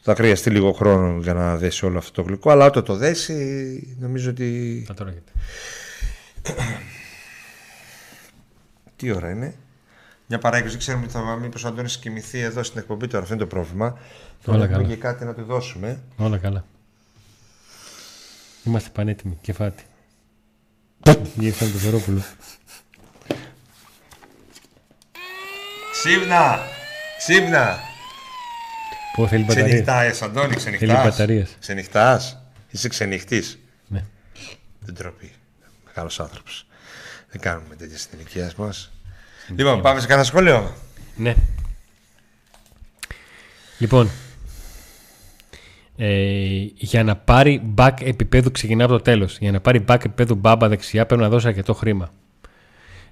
θα χρειαστεί λίγο χρόνο για να δέσει όλο αυτό το γλυκό. Αλλά όταν το δέσει, νομίζω ότι. Θα το έρχεται. Τι ώρα είναι; Μια παράγκριση, δεν ξέρουμε θα μήπως ο Αντώνης κοιμηθεί εδώ στην εκπομπή τώρα. Αυτό είναι το πρόβλημα. Όλα Θέλουμε καλά. και κάτι να του δώσουμε. Όλα καλά. Είμαστε πανέτοιμοι. Κεφάτι. Γύρισαν το Βερόπουλο. Ξύπνα! Ξύπνα! Που θέλει μπαταρία. Ξενυχτάς, Αντώνη, Θέλει ξενυχτάς. μπαταρίες. Ξενυχτάς; Είσαι ξενυχτής; Ναι. Δεν τροπή. Μεγάλος άνθρωπος. Δεν κάνουμε τέτοια στην ηλικία μας. Λοιπόν, πάμε σε κανένα σχόλιο. Ναι. Λοιπόν, ε, για να πάρει back επίπεδου ξεκινά από το τέλος. Για να πάρει back επίπεδου μπάμπα δεξιά πρέπει να δώσει αρκετό χρήμα.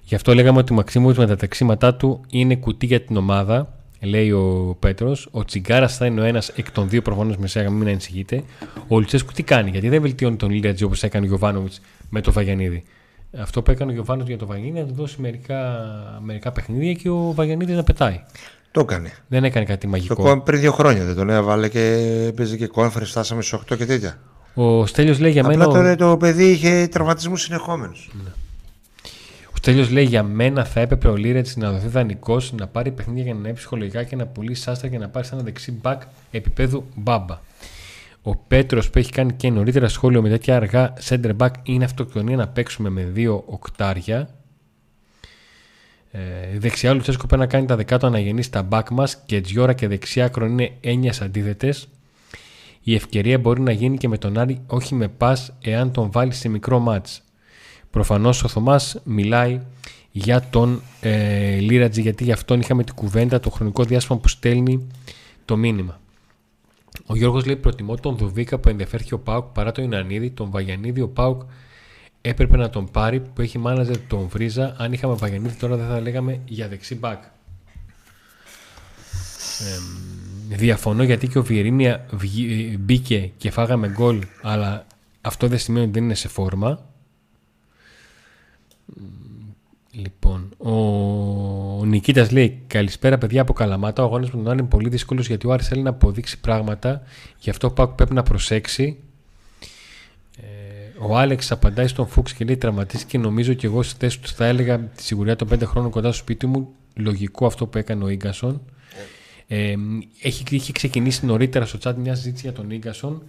Γι' αυτό λέγαμε ότι ο Μαξίμοβιτ με τα ταξίματά του είναι κουτί για την ομάδα, λέει ο Πέτρος. Ο Τσιγκάρας θα είναι ο ένας εκ των δύο προφανώς μεσαία, μην ανησυχείτε. Ο Λουτσέσκου τι κάνει, γιατί δεν βελτιώνει τον Λίρατζι όπως έκανε ο Γιωβάνοβιτς με το Βαγιανίδη. Αυτό που έκανε ο Γιωβάνοβιτς για το Βαγιανίδη να του δώσει μερικά, μερικά παιχνίδια και ο Βαγιανίδης να πετάει. Το έκανε. Δεν έκανε κάτι Το μαγικό. κόμμα πριν δύο χρόνια δεν τον έβαλε και παίζει και conference, φτάσαμε στου 8 και τέτοια. Ο Στέλιος λέει για Απλά μένα. τώρα το παιδί είχε τραυματισμούς συνεχόμενους. Ο Στέλιος λέει για μένα θα έπρεπε ο Λίρετς να δοθεί δανεικός, να πάρει παιχνίδια για να είναι ψυχολογικά και να πουλήσει σάστρα και να πάρει ένα δεξί μπακ επίπεδου μπάμπα. Ο Πέτρος που έχει κάνει και νωρίτερα σχόλιο με τέτοια αργά center back είναι αυτοκτονία να παίξουμε με δύο οκτάρια. Ε, δεξιά ο Λουτσέσκο πρέπει να κάνει τα δεκάτο αναγενή στα back μας και τζιόρα και δεξιά άκρον είναι έννοιες αντίθετες. η ευκαιρία μπορεί να γίνει και με τον Άρη όχι με πας εάν τον βάλει σε μικρό μάτς. Προφανώς ο Θωμάς μιλάει για τον ε, Λίρατζη γιατί γι' αυτόν είχαμε την κουβέντα το χρονικό διάστημα που στέλνει το μήνυμα. Ο Γιώργος λέει προτιμώ τον Δουβίκα που ενδιαφέρθηκε ο Πάουκ παρά τον Ινανίδη, τον Βαγιανίδη ο Πάουκ έπρεπε να τον πάρει που έχει μάναζερ τον Βρίζα. Αν είχαμε Βαγιανίδη τώρα δεν θα λέγαμε για δεξί μπακ. Ε, διαφωνώ γιατί και ο Βιερίνια μπήκε και φάγαμε γκολ αλλά αυτό δεν σημαίνει ότι δεν είναι σε φόρμα. Λοιπόν, ο, ο Νικήτας λέει: Καλησπέρα, παιδιά από Καλαμάτα. Ο αγώνας με τον Άρη είναι πολύ δύσκολος γιατί ο Άρης θέλει να αποδείξει πράγματα. Γι' αυτό που πρέπει να προσέξει. Ε, ο Άλεξ απαντάει στον Φούξ και λέει: Τραυματίστηκε. Νομίζω και εγώ στη θέση του θα έλεγα τη σιγουριά των 5 χρόνων κοντά στο σπίτι μου. Λογικό αυτό που έκανε ο γκασον. Ε, έχει, έχει ξεκινήσει νωρίτερα στο chat μια συζήτηση για τον γκασον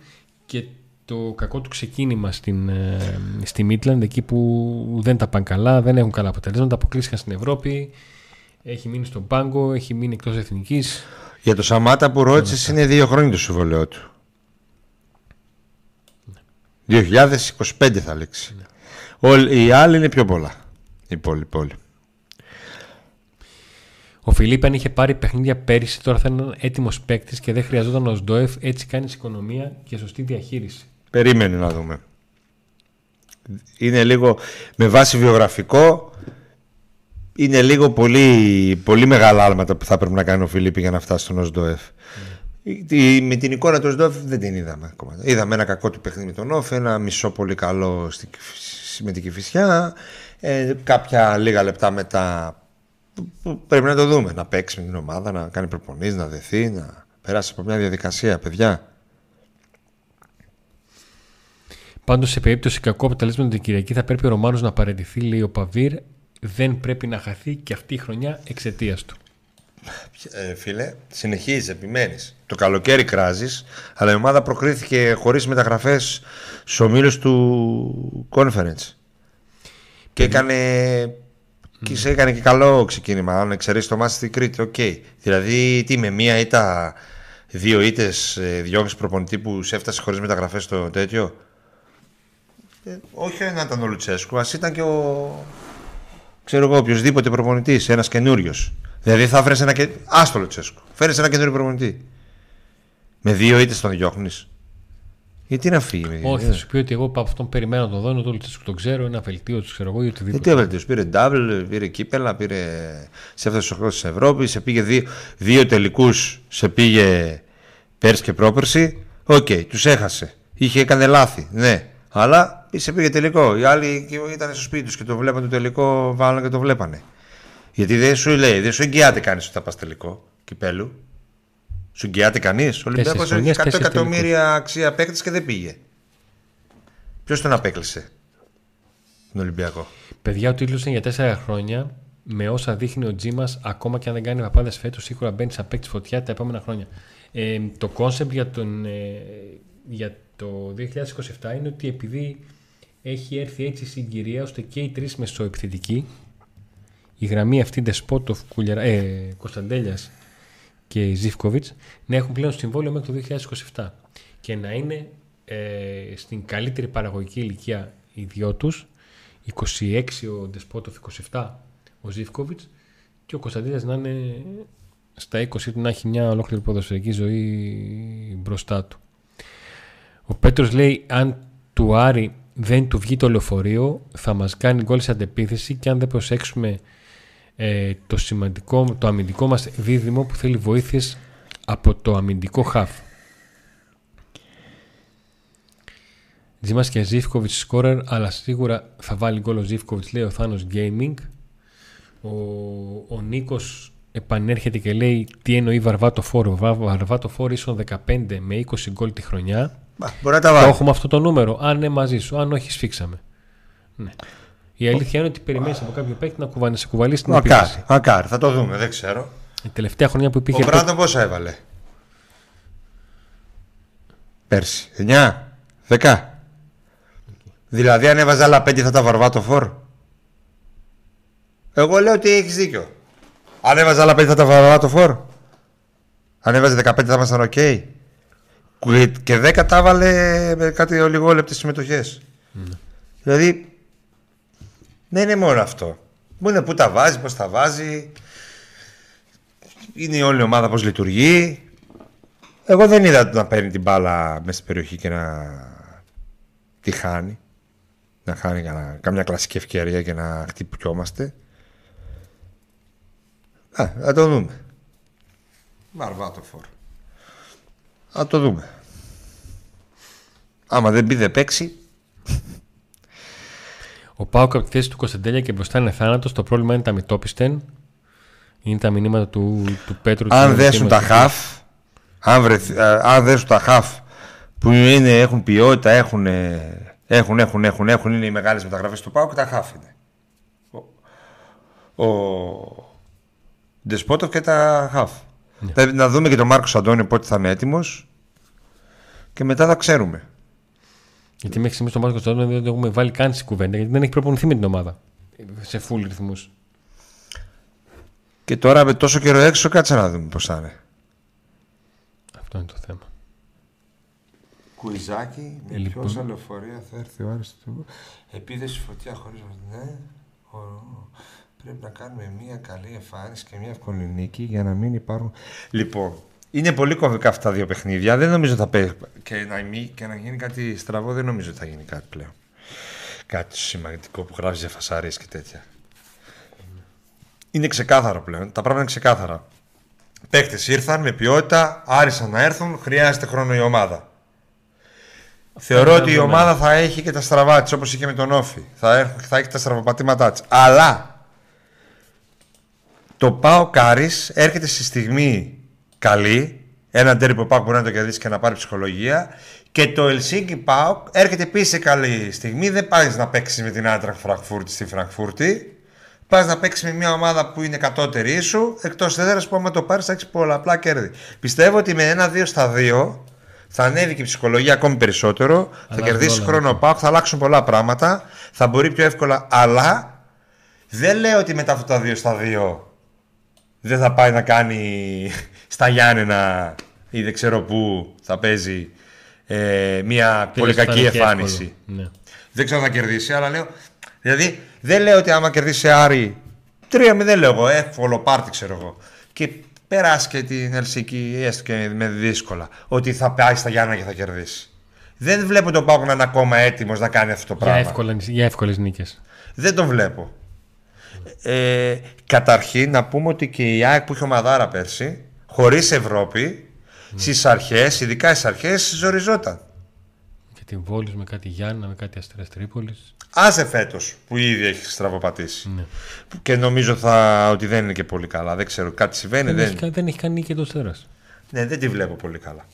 και το κακό του ξεκίνημα στην, ε, στη Midland, εκεί που δεν τα πάνε καλά, δεν έχουν καλά αποτελέσματα, αποκλείστηκαν στην Ευρώπη, έχει μείνει στον πάγκο, έχει μείνει εκτός εθνικής. Για το Σαμάτα που ρώτησες είναι δύο χρόνια το συμβολέο του. Ναι. 2025 θα λέξει. Ναι. οι άλλοι είναι πιο πολλά. Οι πόλοι, πόλοι. Ο Φιλίππαν είχε πάρει παιχνίδια πέρυσι, τώρα θα είναι έτοιμος παίκτης και δεν χρειαζόταν ο Σντόεφ. Έτσι κάνει οικονομία και σωστή διαχείριση. Περίμενε να δούμε. Είναι λίγο με βάση βιογραφικό είναι λίγο πολύ, πολύ μεγάλα άλματα που θα πρέπει να κάνει ο Φιλίππη για να φτάσει στον Οσντοεφ. Mm. Με την εικόνα του Οσντοεφ δεν την είδαμε ακόμα. Είδαμε ένα κακό του παιχνίδι με τον Όφ, ένα μισό πολύ καλό στη, με την Κηφισιά, ε, κάποια λίγα λεπτά μετά που πρέπει να το δούμε. Να παίξει με την ομάδα, να κάνει προπονήσεις, να δεθεί, να περάσει από μια διαδικασία, παιδιά. Πάντως, σε περίπτωση κακού αποτελέσματος την Κυριακή, θα πρέπει ο Ρουμάνος να παραιτηθεί, λέει ο Παβίρ. Δεν πρέπει να χαθεί και αυτή η χρονιά εξαιτίας του. Ε, φίλε, συνεχίζεις, επιμένεις. Το καλοκαίρι κράζεις, αλλά η ομάδα προκρίθηκε χωρίς μεταγραφές στους ομίλους του conference. Και έκανε. Mm. Και σε έκανε και καλό ξεκίνημα. Αν εξαιρέσει το ματς στην Κρήτη, OK. Okay. Δηλαδή, τι με μία ήττα, δύο ήττες, ε, δυόμιση προπονητή που σε έφτασε χωρίς μεταγραφές στο τέτοιο; Ε, όχι να ήταν ο Λουτσέσκου, ας ήταν και ο. ξέρω εγώ, οποιοδήποτε προπονητής, ένας καινούριος. Δηλαδή θα φέρεις ένα. Και... Άστο Λουτσέσκου. Φέρεις ένα καινούριο προπονητή. Με δύο ήττες τον διώχνεις. Γιατί να φύγει. Με Όχι, θα σου πει ότι εγώ από αυτόν περιμένω να τον δω, το Λουτσέσκου τον ξέρω, ένα βελτίο τους ξέρω εγώ ή οτιδήποτε. Γιατί βελτίος, πήρε double, πήρε κύπελα, πήρε. σε έφτασε στους 8 της Ευρώπης, σε πήγε δύο, δύο τελικούς, σε πήγε πέρσι και πρόπερσι. OK, okay, τους έχασε. Είχε έκανε λάθη, ναι. Αλλά σε πήγε τελικό. Οι άλλοι ήταν στο σπίτι τους και το βλέπαν το τελικό, βάλανε και το βλέπανε. Γιατί δεν σου λέει, δεν σου εγγυάται κανείς ότι θα πας τελικό κυπέλου. Σου εγγυάται κανείς. Ο Ολυμπιακός έχει 100 εκατομμύρια αξία παίκτες και δεν πήγε. Ποιος τον απέκλεισε τον Ολυμπιακό; Παιδιά, ο τίτλος είναι για 4 χρόνια. Με όσα δείχνει ο Τζίμας, ακόμα και αν δεν κάνει παπάδες φέτος, σίγουρα μπαίνει σαν παίκτης φωτιά τα επόμενα χρόνια. Ε, το concept για, τον, ε, για το 2027 είναι ότι επειδή έχει έρθει έτσι η συγκυρία ώστε και οι τρεις μεσοεπιθετικοί η γραμμή αυτή Ντεσπόντοφ, ε, Κωνσταντέλιας και Ζίβκοβιτς να έχουν πλέον συμβόλαιο μέχρι το 2027 και να είναι ε, στην καλύτερη παραγωγική ηλικία οι δυο τους 26 ο Δεσπότοφ, 27 ο Ζιφκοβιτς και ο Κωνσταντέλιας να είναι στα 20 του να έχει μια ολόκληρη ποδοσφαιρική ζωή μπροστά του. Ο Πέτρος λέει αν του Άρη δεν του βγει το λεωφορείο θα μας κάνει γκολ σε αντεπίθεση και αν δεν προσέξουμε ε, το σημαντικό, το αμυντικό μας δίδυμο που θέλει βοήθειες από το αμυντικό χαφ. Τζίμας και Ζήφκοβιτς σκόρερ αλλά σίγουρα θα βάλει γκολ ο Ζήφκοβιτς λέει ο Θάνος Gaming. Ο, ο Νίκος επανέρχεται και λέει τι εννοεί Βαρβάτο Φόρο. Βαρβάτο Φόρο ίσον 15 με 20 γκολ τη χρονιά. Μπορεί να τα βάλει. Το έχουμε αυτό το νούμερο. Αν ναι, μαζί σου. Αν όχι, σφίξαμε. Ναι. Η αλήθεια είναι ότι περιμένεις από κάποιο παίκτη να κουβαλεί, σε κουβαλήσει την μακάρι, μακάρι, θα το δούμε, δεν ξέρω. Η τελευταία χρονιά που υπήρχε. Ο Μπράντον πόσα έβαλε; Πέρσι. 9, 10. Δηλαδή αν έβαζε άλλα 5 θα 'ταν βαρβάτο φορ. Εγώ λέω ότι έχεις δίκιο. Αν έβαζε άλλα 5 θα 'ταν βαρβάτο φορ. Αν έβαζε 15 θα ήμασταν οκ. Και 10 τα έβαλε με κάτι λιγόλεπτες συμμετοχές. Ναι. Δηλαδή δεν είναι μόνο αυτό. Μου είναι πού τα βάζει, πώς τα βάζει. Είναι η όλη ομάδα πώς λειτουργεί. Εγώ δεν είδα να παίρνει την μπάλα μέσα στην περιοχή και να τη χάνει. Να χάνει καμιά κλασική ευκαιρία και να χτυπιόμαστε. Α, θα το δούμε. Μαρβάτο φόρ. Θα το δούμε. Άμα δεν μπει δεν παίξει. Ο Πάοκ από τη θέση του Κωνσταντέλια και μπροστά είναι θάνατος. Το πρόβλημα είναι τα μητόπιστεν. Είναι τα μηνύματα του, του Πέτρου. Αν δέσουν τα χαφ, αν, βρεθ, αν δέσουν τα χαφ που είναι, έχουν ποιότητα, έχουν, έχουν, έχουν, έχουν, έχουν είναι οι μεγάλες μεταγραφές του Πάοκ, τα χαφ είναι. Ο, ο Ντεσπότοφ και τα χαφ. Ναι. Να δούμε και τον Μάρκος Αντώνιο πότε θα είναι έτοιμος και μετά θα ξέρουμε. Γιατί μέχρι στιγμής τον Μάρκος Αντώνιο δεν το έχουμε βάλει καν στην κουβέντα γιατί δεν έχει προπονηθεί με την ομάδα. Σε full ρυθμούς. Και τώρα με τόσο καιρό έξω, κάτσε να δούμε πώς θα είναι. Αυτό είναι το θέμα. Κουιζάκι, με ε, λοιπόν. ποιο λεωφορεία θα έρθει ο Άρης του. Επίδεση φωτιά χωρίς ναι. Πρέπει να κάνουμε μια καλή εμφάνιση και μια εύκολη νίκη για να μην υπάρχουν. Λοιπόν, είναι πολύ κομβικά αυτά τα δύο παιχνίδια. Δεν νομίζω θα πει και να, και να γίνει κάτι στραβό, δεν νομίζω ότι θα γίνει κάτι πλέον. Κάτι σημαντικό που γράφεις για φασάρε και τέτοια. Είναι ξεκάθαρο πλέον. Τα πράγματα είναι ξεκάθαρα. Παίχτε ήρθαν με ποιότητα, άρισαν να έρθουν, χρειάζεται χρόνο η ομάδα. Θεωρώ ότι η ομάδα θα έχει και τα στραβά της όπως είχε με τον Όφη. Θα, θα έχει τα στραβοπατήματά της. Αλλά το Πάο Κάρις έρχεται στη στιγμή καλή. Ένα τέρι που Πάο μπορεί να το κερδίσει και να πάρει ψυχολογία. Και το Ελσίνκι Πάο έρχεται επίσης σε καλή στιγμή. Δεν πάει να παίξεις με την Άντραχ Φραγκφούρτη στη Φραγκφούρτη. Πας να παίξεις με μια ομάδα που είναι κατώτερη σου. Εκτός έδρας που άμα το πάρει θα έχει πολλαπλά κέρδη. Πιστεύω ότι με ένα-δύο στα δύο θα ανέβει και η ψυχολογία ακόμη περισσότερο. θα κερδίσει χρόνο ο Πάο, θα αλλάξουν πολλά πράγματα. Θα μπορεί πιο εύκολα. Αλλά δεν λέω ότι μετά αυτά τα δύο στα δύο δεν θα πάει να κάνει στα Γιάννενα ή δεν ξέρω πού θα παίζει ε, μια πολύ κακή εμφάνιση. Ναι. Δεν ξέρω αν θα κερδίσει, αλλά λέω. Δηλαδή δεν λέω ότι άμα κερδίσει Άρη. Τρία με δεν λέω εγώ, εύκολο πάρτι ξέρω εγώ. Και περάσει και την Ελσίκη, έστω και με δύσκολα, ότι θα πάει στα Γιάννα και θα κερδίσει. Δεν βλέπω τον Πάουκ να είναι ακόμα έτοιμος να κάνει αυτό το πράγμα. Για εύκολες νίκες. Δεν τον βλέπω. Ε, καταρχήν να πούμε ότι και η ΑΕΚ που είχε ομαδάρα πέρσι, χωρίς Ευρώπη, mm. στις αρχές, ειδικά στις αρχές, ζοριζόταν. Και την Βόλης με κάτι Γιάννα, με κάτι Αστέρας Τρίπολης. Άσε φέτος που ήδη έχει στραβοπατήσει. Ναι. Και νομίζω θα, ότι δεν είναι και πολύ καλά. Δεν ξέρω, κάτι συμβαίνει. Δεν, δεν... Έχει, δεν έχει κάνει νίκη το Αστέρα. Ναι, δεν τη βλέπω πολύ καλά.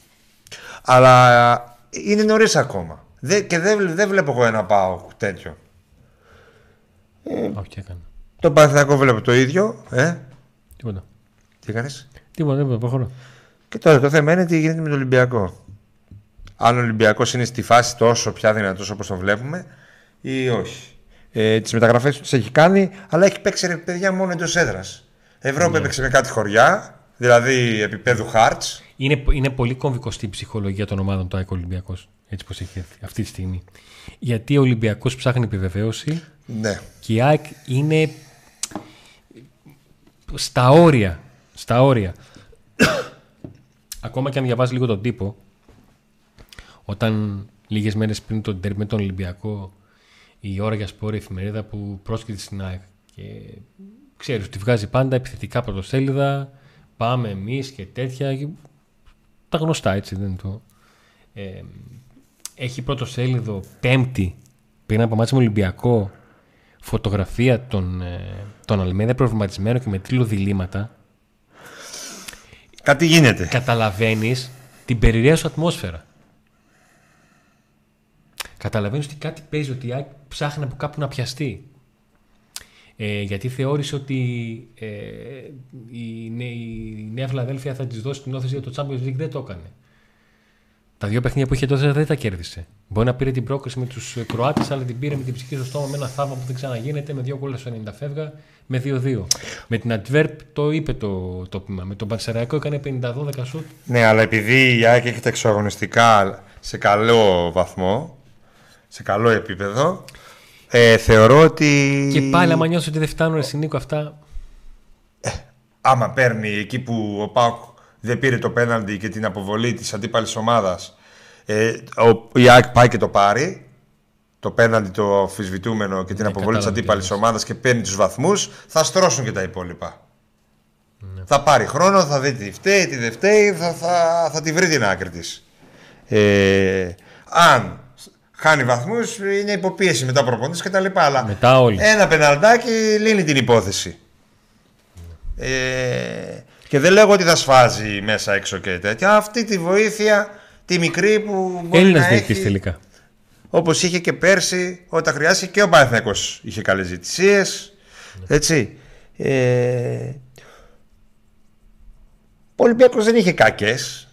Αλλά είναι νωρίς ακόμα. και δεν, δεν βλέπω εγώ ένα πάω τέτοιο. Όχι, έκανε. Το Παναθηναϊκό βλέπω το ίδιο. Ε; Τίποτα. Τι έκανε. Τίποτα, δεν προχωρώ. Και τώρα το θέμα είναι τι γίνεται με τον Ολυμπιακό. Αν ο Ολυμπιακός είναι στη φάση τόσο πια δυνατός όπως το βλέπουμε, ή όχι. Ε, τις μεταγραφές τους τι έχει κάνει, αλλά έχει παίξει ρε παιδιά μόνο εντός έδρας. Ευρώπη ναι. έπαιξε με κάτι χωριά, δηλαδή επίπεδου χάρτ. Είναι, είναι πολύ κομβικό ψυχολογία των ομάδων του ΑΕΚ Ολυμπιακός. Έτσι πώ έχει αυτή τη στιγμή. Γιατί ο Ολυμπιακός ψάχνει επιβεβαίωση ναι. και η ΑΕΚ είναι στα όρια. Στα όρια. Ακόμα και αν διαβάζεις λίγο τον τύπο, όταν λίγες μέρες πριν τον με τον Ολυμπιακό, η ώρα για σπόρη εφημερίδα που πρόσκειται στην ΑΕΚ και ξέρεις ότι βγάζει πάντα επιθετικά πρωτοσέλιδα, πάμε εμείς και τέτοια. Τα γνωστά έτσι δεν είναι το. Ε, έχει πρώτο σέλιδο πέμπτη πριν από μάτια με Ολυμπιακό φωτογραφία των, ε, των Αλμέδα προβληματισμένο και με τίλο διλήμματα. Κάτι γίνεται. Καταλαβαίνεις την περιραία σου ατμόσφαιρα. Καταλαβαίνεις ότι κάτι παίζει, ότι ψάχνει από κάπου να πιαστεί. Ε, γιατί θεώρησε ότι ε, η, η Νέα Φιλαδέλφια θα της δώσει την όθεση για το Champions League. Δεν το έκανε. Τα δύο παιχνίδια που είχε τότε δεν τα κέρδισε. Μπορεί να πήρε την πρόκληση με τους Κροάτες, αλλά την πήρε με την ψυχή στο στόμα με ένα θαύμα που δεν ξαναγίνεται με δύο κόλλε στο 90 φεύγα με 2-2. Με την Adverb το είπε το, το πείμα. Με τον Πανσεραϊκό έκανε 50-12 σουτ. Ναι, αλλά επειδή η ΑΕΚ έχει τα εξωαγωνιστικά σε καλό βαθμό, σε καλό επίπεδο, ε, θεωρώ ότι. Και πάλι, άμα νιώσει ότι δεν φτάνουν στην Νίκο αυτά. Ε, άμα παίρνει εκεί που ο Πάουκ δεν πήρε το πέναλτι και την αποβολή της αντίπαλης ομάδας, ε, ο, η ΑΕΚ πάει και το πάρει. Το πέναλτι το αμφισβητούμενο και την Ναι, αποβολή της κατάλαβα τι αντίπαλης λες. ομάδας και παίρνει τους βαθμούς, θα στρώσουν και τα υπόλοιπα. Θα πάρει χρόνο, θα δει τι φταίει, τι δεν φταίει, θα, θα, θα τη βρει την άκρη της. Ε, αν χάνει βαθμούς, είναι υποπίεση μετά προπονητή και τα λοιπά. Αλλά Μετά όλοι. ένα πεναλτάκι λύνει την υπόθεση. Ε, και δεν λέγω ότι θα σφάζει μέσα έξω και τέτοια. Αυτή τη βοήθεια, τη μικρή που μπορεί Έλληνας να διαιτητή έχει. τελικά. Όπως είχε και πέρσι, όταν χρειάστηκε και ο Παναθηναϊκός είχε καλές ζητησίες. Έτσι. Ε, ο Ολυμπιακός δεν είχε κακές.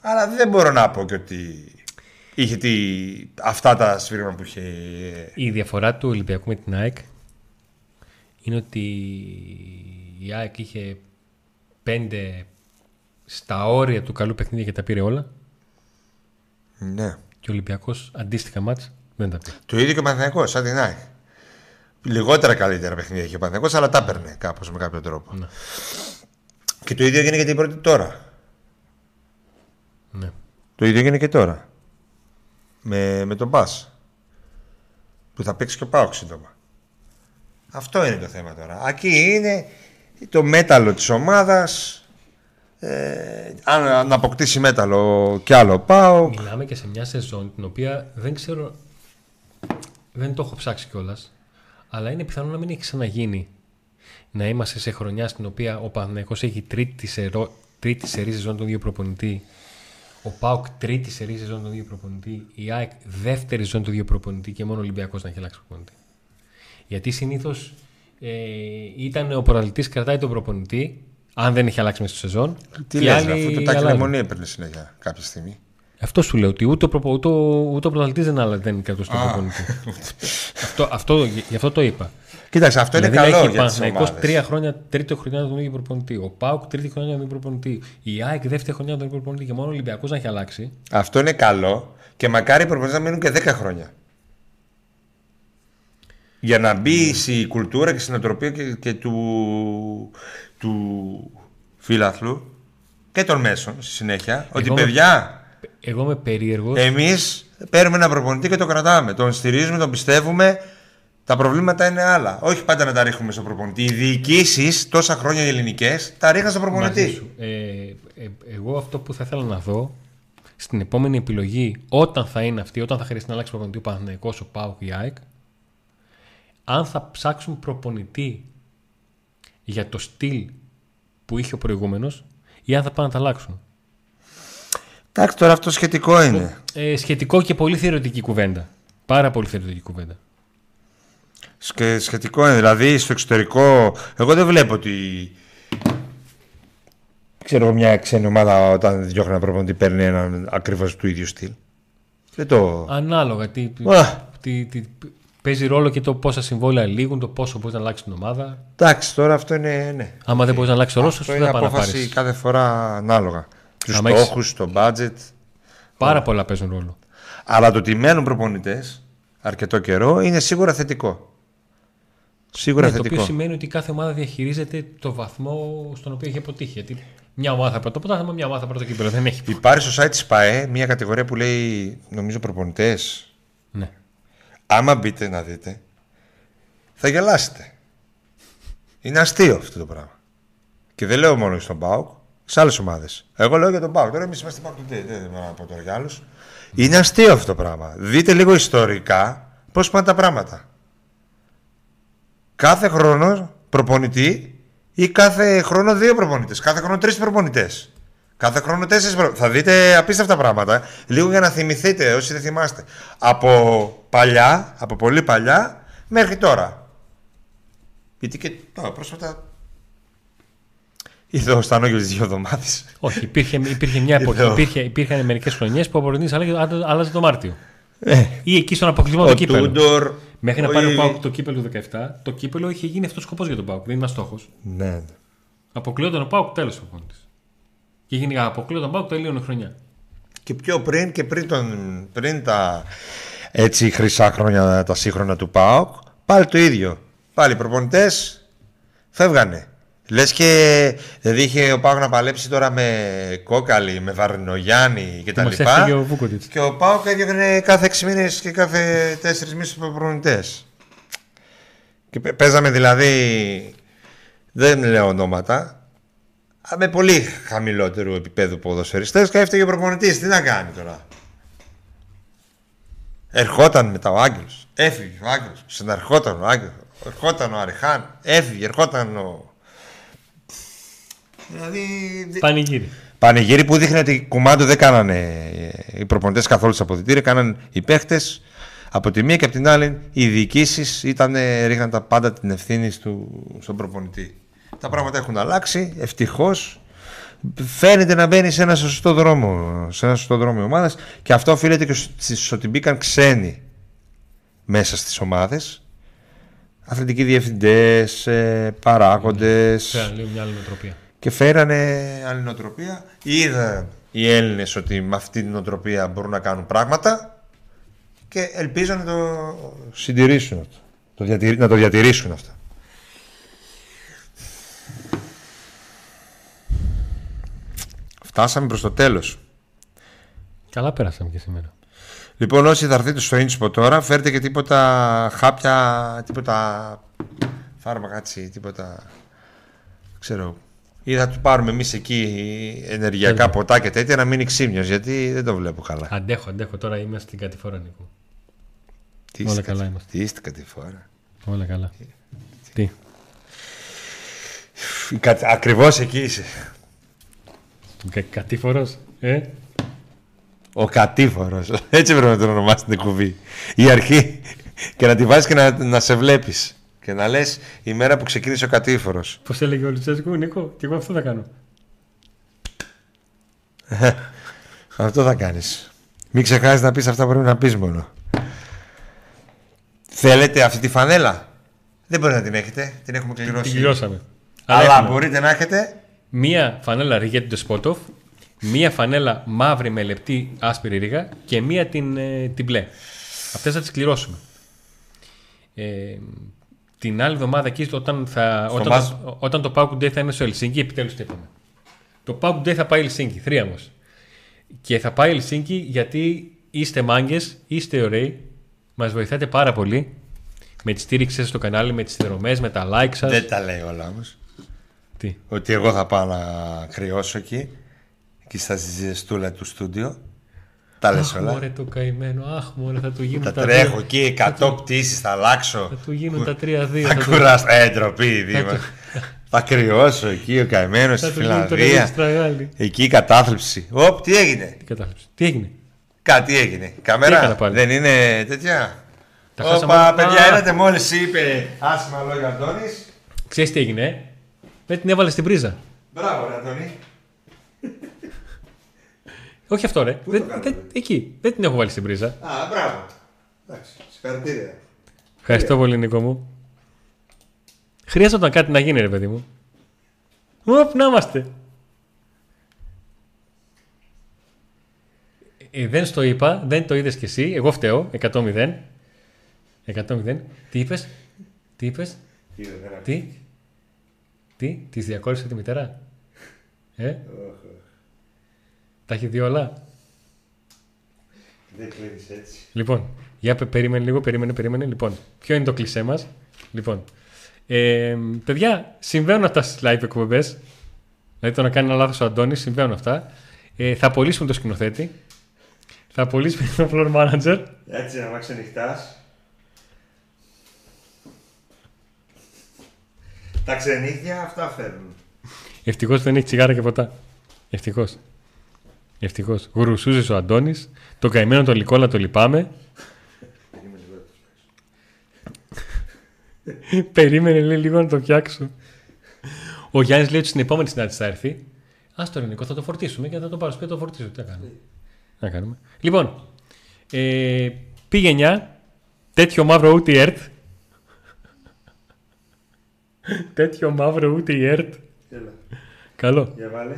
Αλλά δεν μπορώ να πω και ότι είχε τι, αυτά τα σφύριγμα που είχε. Η διαφορά του Ολυμπιακού με την ΑΕΚ είναι ότι η ΑΕΚ είχε πέντε στα όρια του καλού παιχνίδια και τα πήρε όλα Ναι. και ο Ολυμπιακός αντίστοιχα μάτς δεν τα πήρε. Το ίδιο και ο Παναθηναϊκός, σαν την ΑΕΚ. Λιγότερα καλύτερα παιχνίδια είχε ο Παναθηναϊκός, αλλά τα έπαιρνε κάπως με κάποιο τρόπο. Ναι. Και το ίδιο έγινε και την πρώτη τώρα. Ναι. Το ίδιο έγινε και τώρα. Με, με τον Πας. Που θα παίξει και ο Πάοξ σύντομα. Αυτό είναι το θέμα τώρα. Εκεί είναι το μέταλλο της ομάδας. Ε, αν, αν αποκτήσει μέταλλο κι άλλο πάω. Μιλάμε και σε μια σεζόν την οποία δεν ξέρω, δεν το έχω ψάξει κιόλας, αλλά είναι πιθανό να μην έχει ξαναγίνει να είμαστε σε χρονιά στην οποία ο Παναθηναϊκός έχει τρίτη, σερο, τρίτη σερή σεζόν τον δύο προπονητή, ο Πάουκ τρίτη σερή σεζόν τον δύο προπονητή, η ΑΕΚ δεύτερη σεζόν τον δύο προπονητή και μόνο ο Ολυμπιακός να έχει αλλάξει προπονητή. Γιατί συνήθως ε, ήταν ο πρωταθλητής κρατάει τον προπονητή, αν δεν έχει αλλάξει μέσα στο σεζόν. Τι και λες, άλλοι αφού το Τάκη αλλάζουν. Λεμονή έπαιρνε συνέχεια κάποια στιγμή. Αυτό σου λέω ότι ούτε ο, προπο, ούτε ο, ούτε ο πρωταθλητής δεν, άλλα- δεν κρατούσε τον Α. προπονητή. αυτό, αυτό, γι' αυτό το είπα. Κοίταξε, αυτό είναι δηλαδή καλό έχει για τις Παναθηναϊκός ομάδες. τρία χρόνια, τρίτο χρονιά τον ίδιο προπονητή. Ο Πάουκ τρίτη χρονιά τον ίδιο προπονητή. Η ΑΕΚ δεύτερη χρονιά τον ίδιο προπονητή και μόνο ο Ολυμπιακός να έχει αλλάξει. Αυτό είναι καλό και μακάρι οι προπονητές να μείνουν και 10 χρόνια. Για να μπει η κουλτούρα και στην οτροπία και, και του, του φίλαθλου και των μέσων στη συνέχεια. ότι με- παιδιά, Εγώ είμαι περίεργος. εμείς παίρνουμε ένα προπονητή και το κρατάμε. Τον στηρίζουμε, τον πιστεύουμε. Τα προβλήματα είναι άλλα. Όχι πάντα να τα ρίχνουμε στο προπονητή. Οι διοικήσεις τόσα χρόνια οι ελληνικές τα ρίχναν στο προπονητή. Ε, ε, εγώ αυτό που θα ήθελα να δω στην επόμενη επιλογή, όταν θα είναι αυτή, όταν θα χρειαστεί να αλλάξει προπονητή ο Παναθηναϊκός, ο Πάουκ, η ΑΕΚ, αν θα ψάξουν προπονητή για το στυλ που είχε ο προηγούμενος ή αν θα πάνε να τα αλλάξουν. Εντάξει, τώρα αυτό σχετικό είναι. Ε, σχετικό και πολύ θεωρητική κουβέντα. Πάρα πολύ θεωρητική κουβέντα. Σκε- σχετικό είναι. Δηλαδή στο εξωτερικό, εγώ δεν βλέπω ότι. Ξέρω εγώ μια ξένη ομάδα όταν διώχνει ένα προπονητή παίρνει έναν ακριβώς του ίδιου στυλ. Δεν το. Ανάλογα. Τι, Α. τι, τι, παίζει ρόλο και το πόσα συμβόλαια λήγουν, το πόσο μπορείς να αλλάξεις την ομάδα. Εντάξει, τώρα αυτό είναι. Ναι. Άμα δεν μπορείς να αλλάξεις το ρόλο σου, Αυτό δεν είναι θα πάει να απόφαση πάρεις. κάθε φορά ανάλογα. Τους Άμα έχεις- στόχους, το budget. Πάρα πολλά παίζουν ρόλο. Αλλά το ότι μένουν προπονητές αρκετό καιρό είναι σίγουρα θετικό. Σίγουρα Ναι, το θετικό. οποίο σημαίνει ότι κάθε ομάδα διαχειρίζεται το βαθμό στον οποίο έχει αποτύχει. Γιατί μια ομάδα θα πρώτο πρωτάθλημα, μια ομάδα θα πρώτο κύπελο. Δεν έχει. Υπάρχει στο site της ΠαΕ μια κατηγορία που λέει νομίζω προπονητές. Ναι. Άμα μπείτε να δείτε, θα γελάσετε. Είναι αστείο αυτό το πράγμα. Και δεν λέω μόνο στον Πάουκ, σε άλλες ομάδες. Εγώ λέω για τον Πάουκ. Τώρα εμείς είμαστε Πάουκ δεν δεν μπορώ να πω τώρα για άλλους. Είναι αστείο αυτό το πράγμα. Δείτε λίγο ιστορικά πώς πάνε τα πράγματα. Κάθε χρόνο προπονητή ή κάθε χρόνο δύο προπονητές. Κάθε χρόνο τρεις προπονητές. Κάθε χρόνο τέσσερις προπονητέ. Θα δείτε απίστευτα πράγματα. Λίγο για να θυμηθείτε όσοι δεν θυμάστε. Από παλιά, από πολύ παλιά μέχρι τώρα. Γιατί και τώρα πρόσφατα Είδε ο Στανόγιο τις δύο εβδομάδες. Όχι, υπήρχε, υπήρχε μια εποχή. Εδώ. Υπήρχε, υπήρχαν μερικές χρονιές που ο Προπονητή άλλαζε το Μάρτιο. Ε, Ή εκεί στον αποκλεισμό ο του κύπελου. Τούντορ. Μέχρι να ο πάρει ο Ι- Πάουκ το κύπελο του 17, το κύπελο είχε γίνει αυτός σκοπός για τον Πάουκ. Δεν ήταν στόχος. Ναι. Αποκλείονταν ο Πάουκ τέλος ο προπονητή. Και γίνει αποκλείονταν ο Πάουκ τελείωνε η χρονιά. Και πιο πριν και πριν, τον, πριν τα έτσι χρυσά χρόνια, τα σύγχρονα του ΠΑΟΚ, πάλι το ίδιο. Πάλι οι προπονητές φεύγανε. Λες και δηλαδή είχε ο ΠΑΟΚ να παλέψει τώρα με Κόκαλη, με Βαρνογιάννη Και μας κτλ. έφυγε ο Βούκοτιτς. Και ο ΠΑΟΚ έδιωχνε κάθε 6 μήνες και κάθε 4 μήνες τους προπονητές. Και παι- παίζαμε δηλαδή. Δεν λέω ονόματα. Α, Με πολύ χαμηλότερου επίπεδου ποδοσφαιριστές και έφταιγε ο προπονητής. Τι να κάνει τώρα; Ερχόταν μετά ο Άγγελος. Έφυγε ο Άγγελος. Συναρχόταν ο Άγγελος. Ερχόταν ο Αριχάν. Έφυγε. Ερχόταν ο. Δηλαδή. Πανηγύρι. Πανηγύρι που δείχνει ότι κουμάντο δεν κάνανε ε, οι προπονητές καθόλου στα αποδητήρια, κάνανε οι παίχτες από τη μία και από την άλλη οι διοικήσεις ρίχναν τα πάντα την ευθύνη του, στον προπονητή. Τα πράγματα έχουν αλλάξει, ευτυχώς. Φαίνεται να μπαίνει σε ένα σωστό δρόμο, σε ένα σωστό δρόμο η ομάδα και αυτό οφείλεται και στο ότι μπήκαν ξένοι μέσα στις ομάδες αθλητικοί διευθυντές, ε, παράγοντες Σε λίγο μια άλλη νοοτροπία. και φέρανε άλλη νοοτροπία. Είδα οι Έλληνες ότι με αυτή την νοοτροπία μπορούν να κάνουν πράγματα και ελπίζω να το συντηρήσουν αυτό. Το διατηρη- να το διατηρήσουν αυτό. Φτάσαμε προς το τέλος. Καλά πέρασαμε και σήμερα. Λοιπόν, όσοι θα έρθετε στο ίντσπο τώρα, φέρτε και τίποτα χάπια, τίποτα φάρμακα, έτσι, τίποτα, ξέρω. Ή θα του πάρουμε εμείς εκεί ενεργειακά Τέλεια. ποτά και τέτοια να μείνει ξύμνιος, γιατί δεν το βλέπω καλά. Αντέχω, αντέχω. Τώρα είμαστε στην κατηφόρα, Νίκο. Τι όλα είστε καλά κάτι- είμαστε. Τι είστε κάτι φορά. Όλα καλά. Τι. Ακριβώς εκεί είσαι. Κα, κατήφορος, ε; Ο κατήφορος. Έτσι πρέπει να τον ονομάσεις την εκπομπή. Η αρχή. Και να τη βάζεις και να, να σε βλέπεις. Και να λες η μέρα που ξεκίνησε ο κατήφορος. Πώς έλεγε ο Λουτσέσκου, Νίκο, και εγώ αυτό θα κάνω. Αυτό θα κάνεις. Μην ξεχάσεις να πεις αυτά που πρέπει να πεις μόνο. Θέλετε αυτή τη φανέλα; Δεν μπορεί να την έχετε. Την έχουμε Την κληρώσει. κληρώσαμε. Αλλά έχουμε μπορείτε να έχετε. Μία φανέλα ριγέτη του Σπότοφ, μία φανέλα μαύρη με λεπτή άσπρη ρίγα και μία την, ε, την μπλε. Αυτές θα τις κληρώσουμε. Ε, την άλλη εβδομάδα εκεί όταν, θα, Στο όταν, μάτς. το, όταν το Pauk Day θα είναι στο Ελσίνκι, επιτέλους το είπαμε. Το Pauk Day θα πάει Ελσίνκι, θρίαμος. Και θα πάει Ελσίνκι γιατί είστε μάγκες, είστε ωραίοι, μας βοηθάτε πάρα πολύ με τη στήριξη σας στο κανάλι, με τις συνδρομές, με τα like σας. Δεν τα λέει όλα όμως. Τι; Ότι εγώ θα πάω να κρυώσω εκεί. Εκεί στα ζεστούλα του στούντιο. Τα λες Αχ, όλα. μωρέ το καημένο. Αχ, μωρέ, θα του γίνουν Τα τα τρέχω δύο. εκεί 100 πτήσεις, θα αλλάξω. Θα του γίνουν τα 3-2. Θα Θα του- κουράσω. Ε, ντροπή, θα Δήμα. του- Θα κρυώσω εκεί ο καημένος στη θα του γίνουν το Φιλανδία. ρεβιστραγάλι. Εκεί η κατάθλιψη. Οπ, τι έγινε; Τι κατάληψη. Τι έγινε; Κάτι έγινε. έκανα Καμέρα πάλι; δεν είναι τέτοια; Τα χάσαμε Όπα, όλα. παιδιά, Α. είδατε μόλις είπε άσχημα λόγια Αντώνης. Ξέρεις τι έγινε, ε; Δεν την έβαλες στην πρίζα. Μπράβο, ρε Αντώνη. Όχι αυτό, ρε. Δεν- το κάνω, δεν- ρε; εκεί. Δεν την έχω βάλει στην πρίζα. Α, μπράβο. Εντάξει, συγχαρητήρια. Ευχαριστώ πολύ, Νίκο μου. Χρειάζονταν κάτι να γίνει, ρε παιδί μου. Οπ, να είμαστε. Ε, δεν στο είπα, δεν το είδες κι εσύ. Εγώ φταίω. 100-0. 100-0. Τι είπες, τι είπες, τι, τι, τη διακόλλησε τη μητέρα; Ε, τα έχει δει όλα; Δεν κλείνεις έτσι. Λοιπόν, για πε- περίμενε λίγο, περίμενε, περίμενε. Λοιπόν, ποιο είναι το κλισέ μας; Λοιπόν, ε, παιδιά, συμβαίνουν αυτά στις live εκπομπές. Δηλαδή το να κάνει ένα λάθος ο Αντώνης, συμβαίνουν αυτά. Ε, θα απολύσουμε το σκηνοθέτη. Θα απολύσουμε τον floor manager. Έτσι, να ξενυχτάς. Τα ξενύχια αυτά φέρνουν. Ευτυχώς δεν έχει τσιγάρα και ποτά. Ευτυχώς. Ευτυχώς. Γρουσούζε ο Αντώνης. Το καημένο το Λικόλα το λυπάμαι. Περίμενε λέει, λίγο να το φτιάξω. Ο Γιάννης λέει ότι στην επόμενη συνάντηση θα έρθει. Α το ελληνικό, θα το φορτίσουμε και θα το πάρω σπίτι, το φορτίσω. Τι να κάνουμε; Να κάνουμε. Λοιπόν, ε, πήγε 9, τέτοιο μαύρο ούτε η ΕΡΤ. Τέτοιο μαύρο ούτε η ΕΡΤ. Έλα. Καλό. Για βάλε.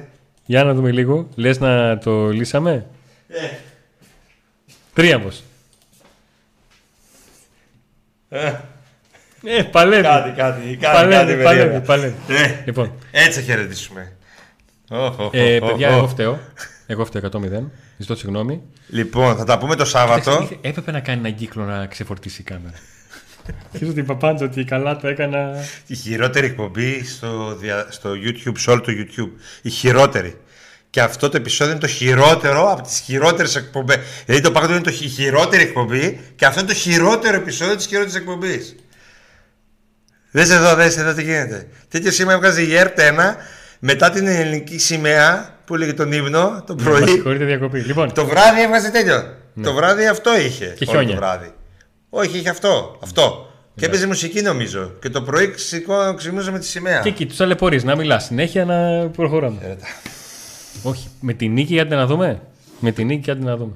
Για να δούμε λίγο. Λες να το λύσαμε; Ε. Τρίαμβος. Ε, Ε, παλεύει. κάτι, κάτι, κάτι, κάτι Παλεύει, παλεύει, περίεργα. παλεύει. Ε, Λοιπόν, έτσι θα χαιρετήσουμε. Οχ, οχ, ε, οχ, παιδιά, οχ. εγώ φταίω. Εγώ φταίω 100-0. Ζητώ συγγνώμη. Λοιπόν, θα τα πούμε το Σάββατο. Ήρθε- Έπρεπε να κάνει έναν κύκλο να ξεφορτίσει η κάμερα. Ξέρω ότι παπάντζο ότι καλά το έκανα. Η χειρότερη εκπομπή στο, δια- στο YouTube, σε όλο το YouTube. Η χειρότερη. Και αυτό το επεισόδιο είναι το χειρότερο από τις χειρότερες εκπομπές. Δηλαδή το Παγκόσμιο είναι το χει- η χειρότερη εκπομπή και αυτό είναι το χειρότερο επεισόδιο της χειρότερης εκπομπής. Δες εδώ, δες εδώ τι γίνεται. Τέτοιο σήμα έβγαζε η ΕΡΤ 1 μετά την ελληνική σημαία που έλεγε τον ύμνο το Μα πρωί. συγχωρείτε διακοπή. Λοιπόν, Το βράδυ έβγαζε τέτοιο. Το βράδυ αυτό είχε. Και όλο χιόνια. Το βράδυ. Όχι, είχε αυτό. Αυτό. Και έπαιζε μουσική νομίζω. Και το πρωί ξηκώ- ξυπνούσα με τη σημαία. και εκεί τους ταλαιπωρεί να μιλάς συνέχεια να προχωράμε. Χαίρετε. Όχι, με την νίκη γιατί να δούμε. Με την νίκη γιατί να δούμε.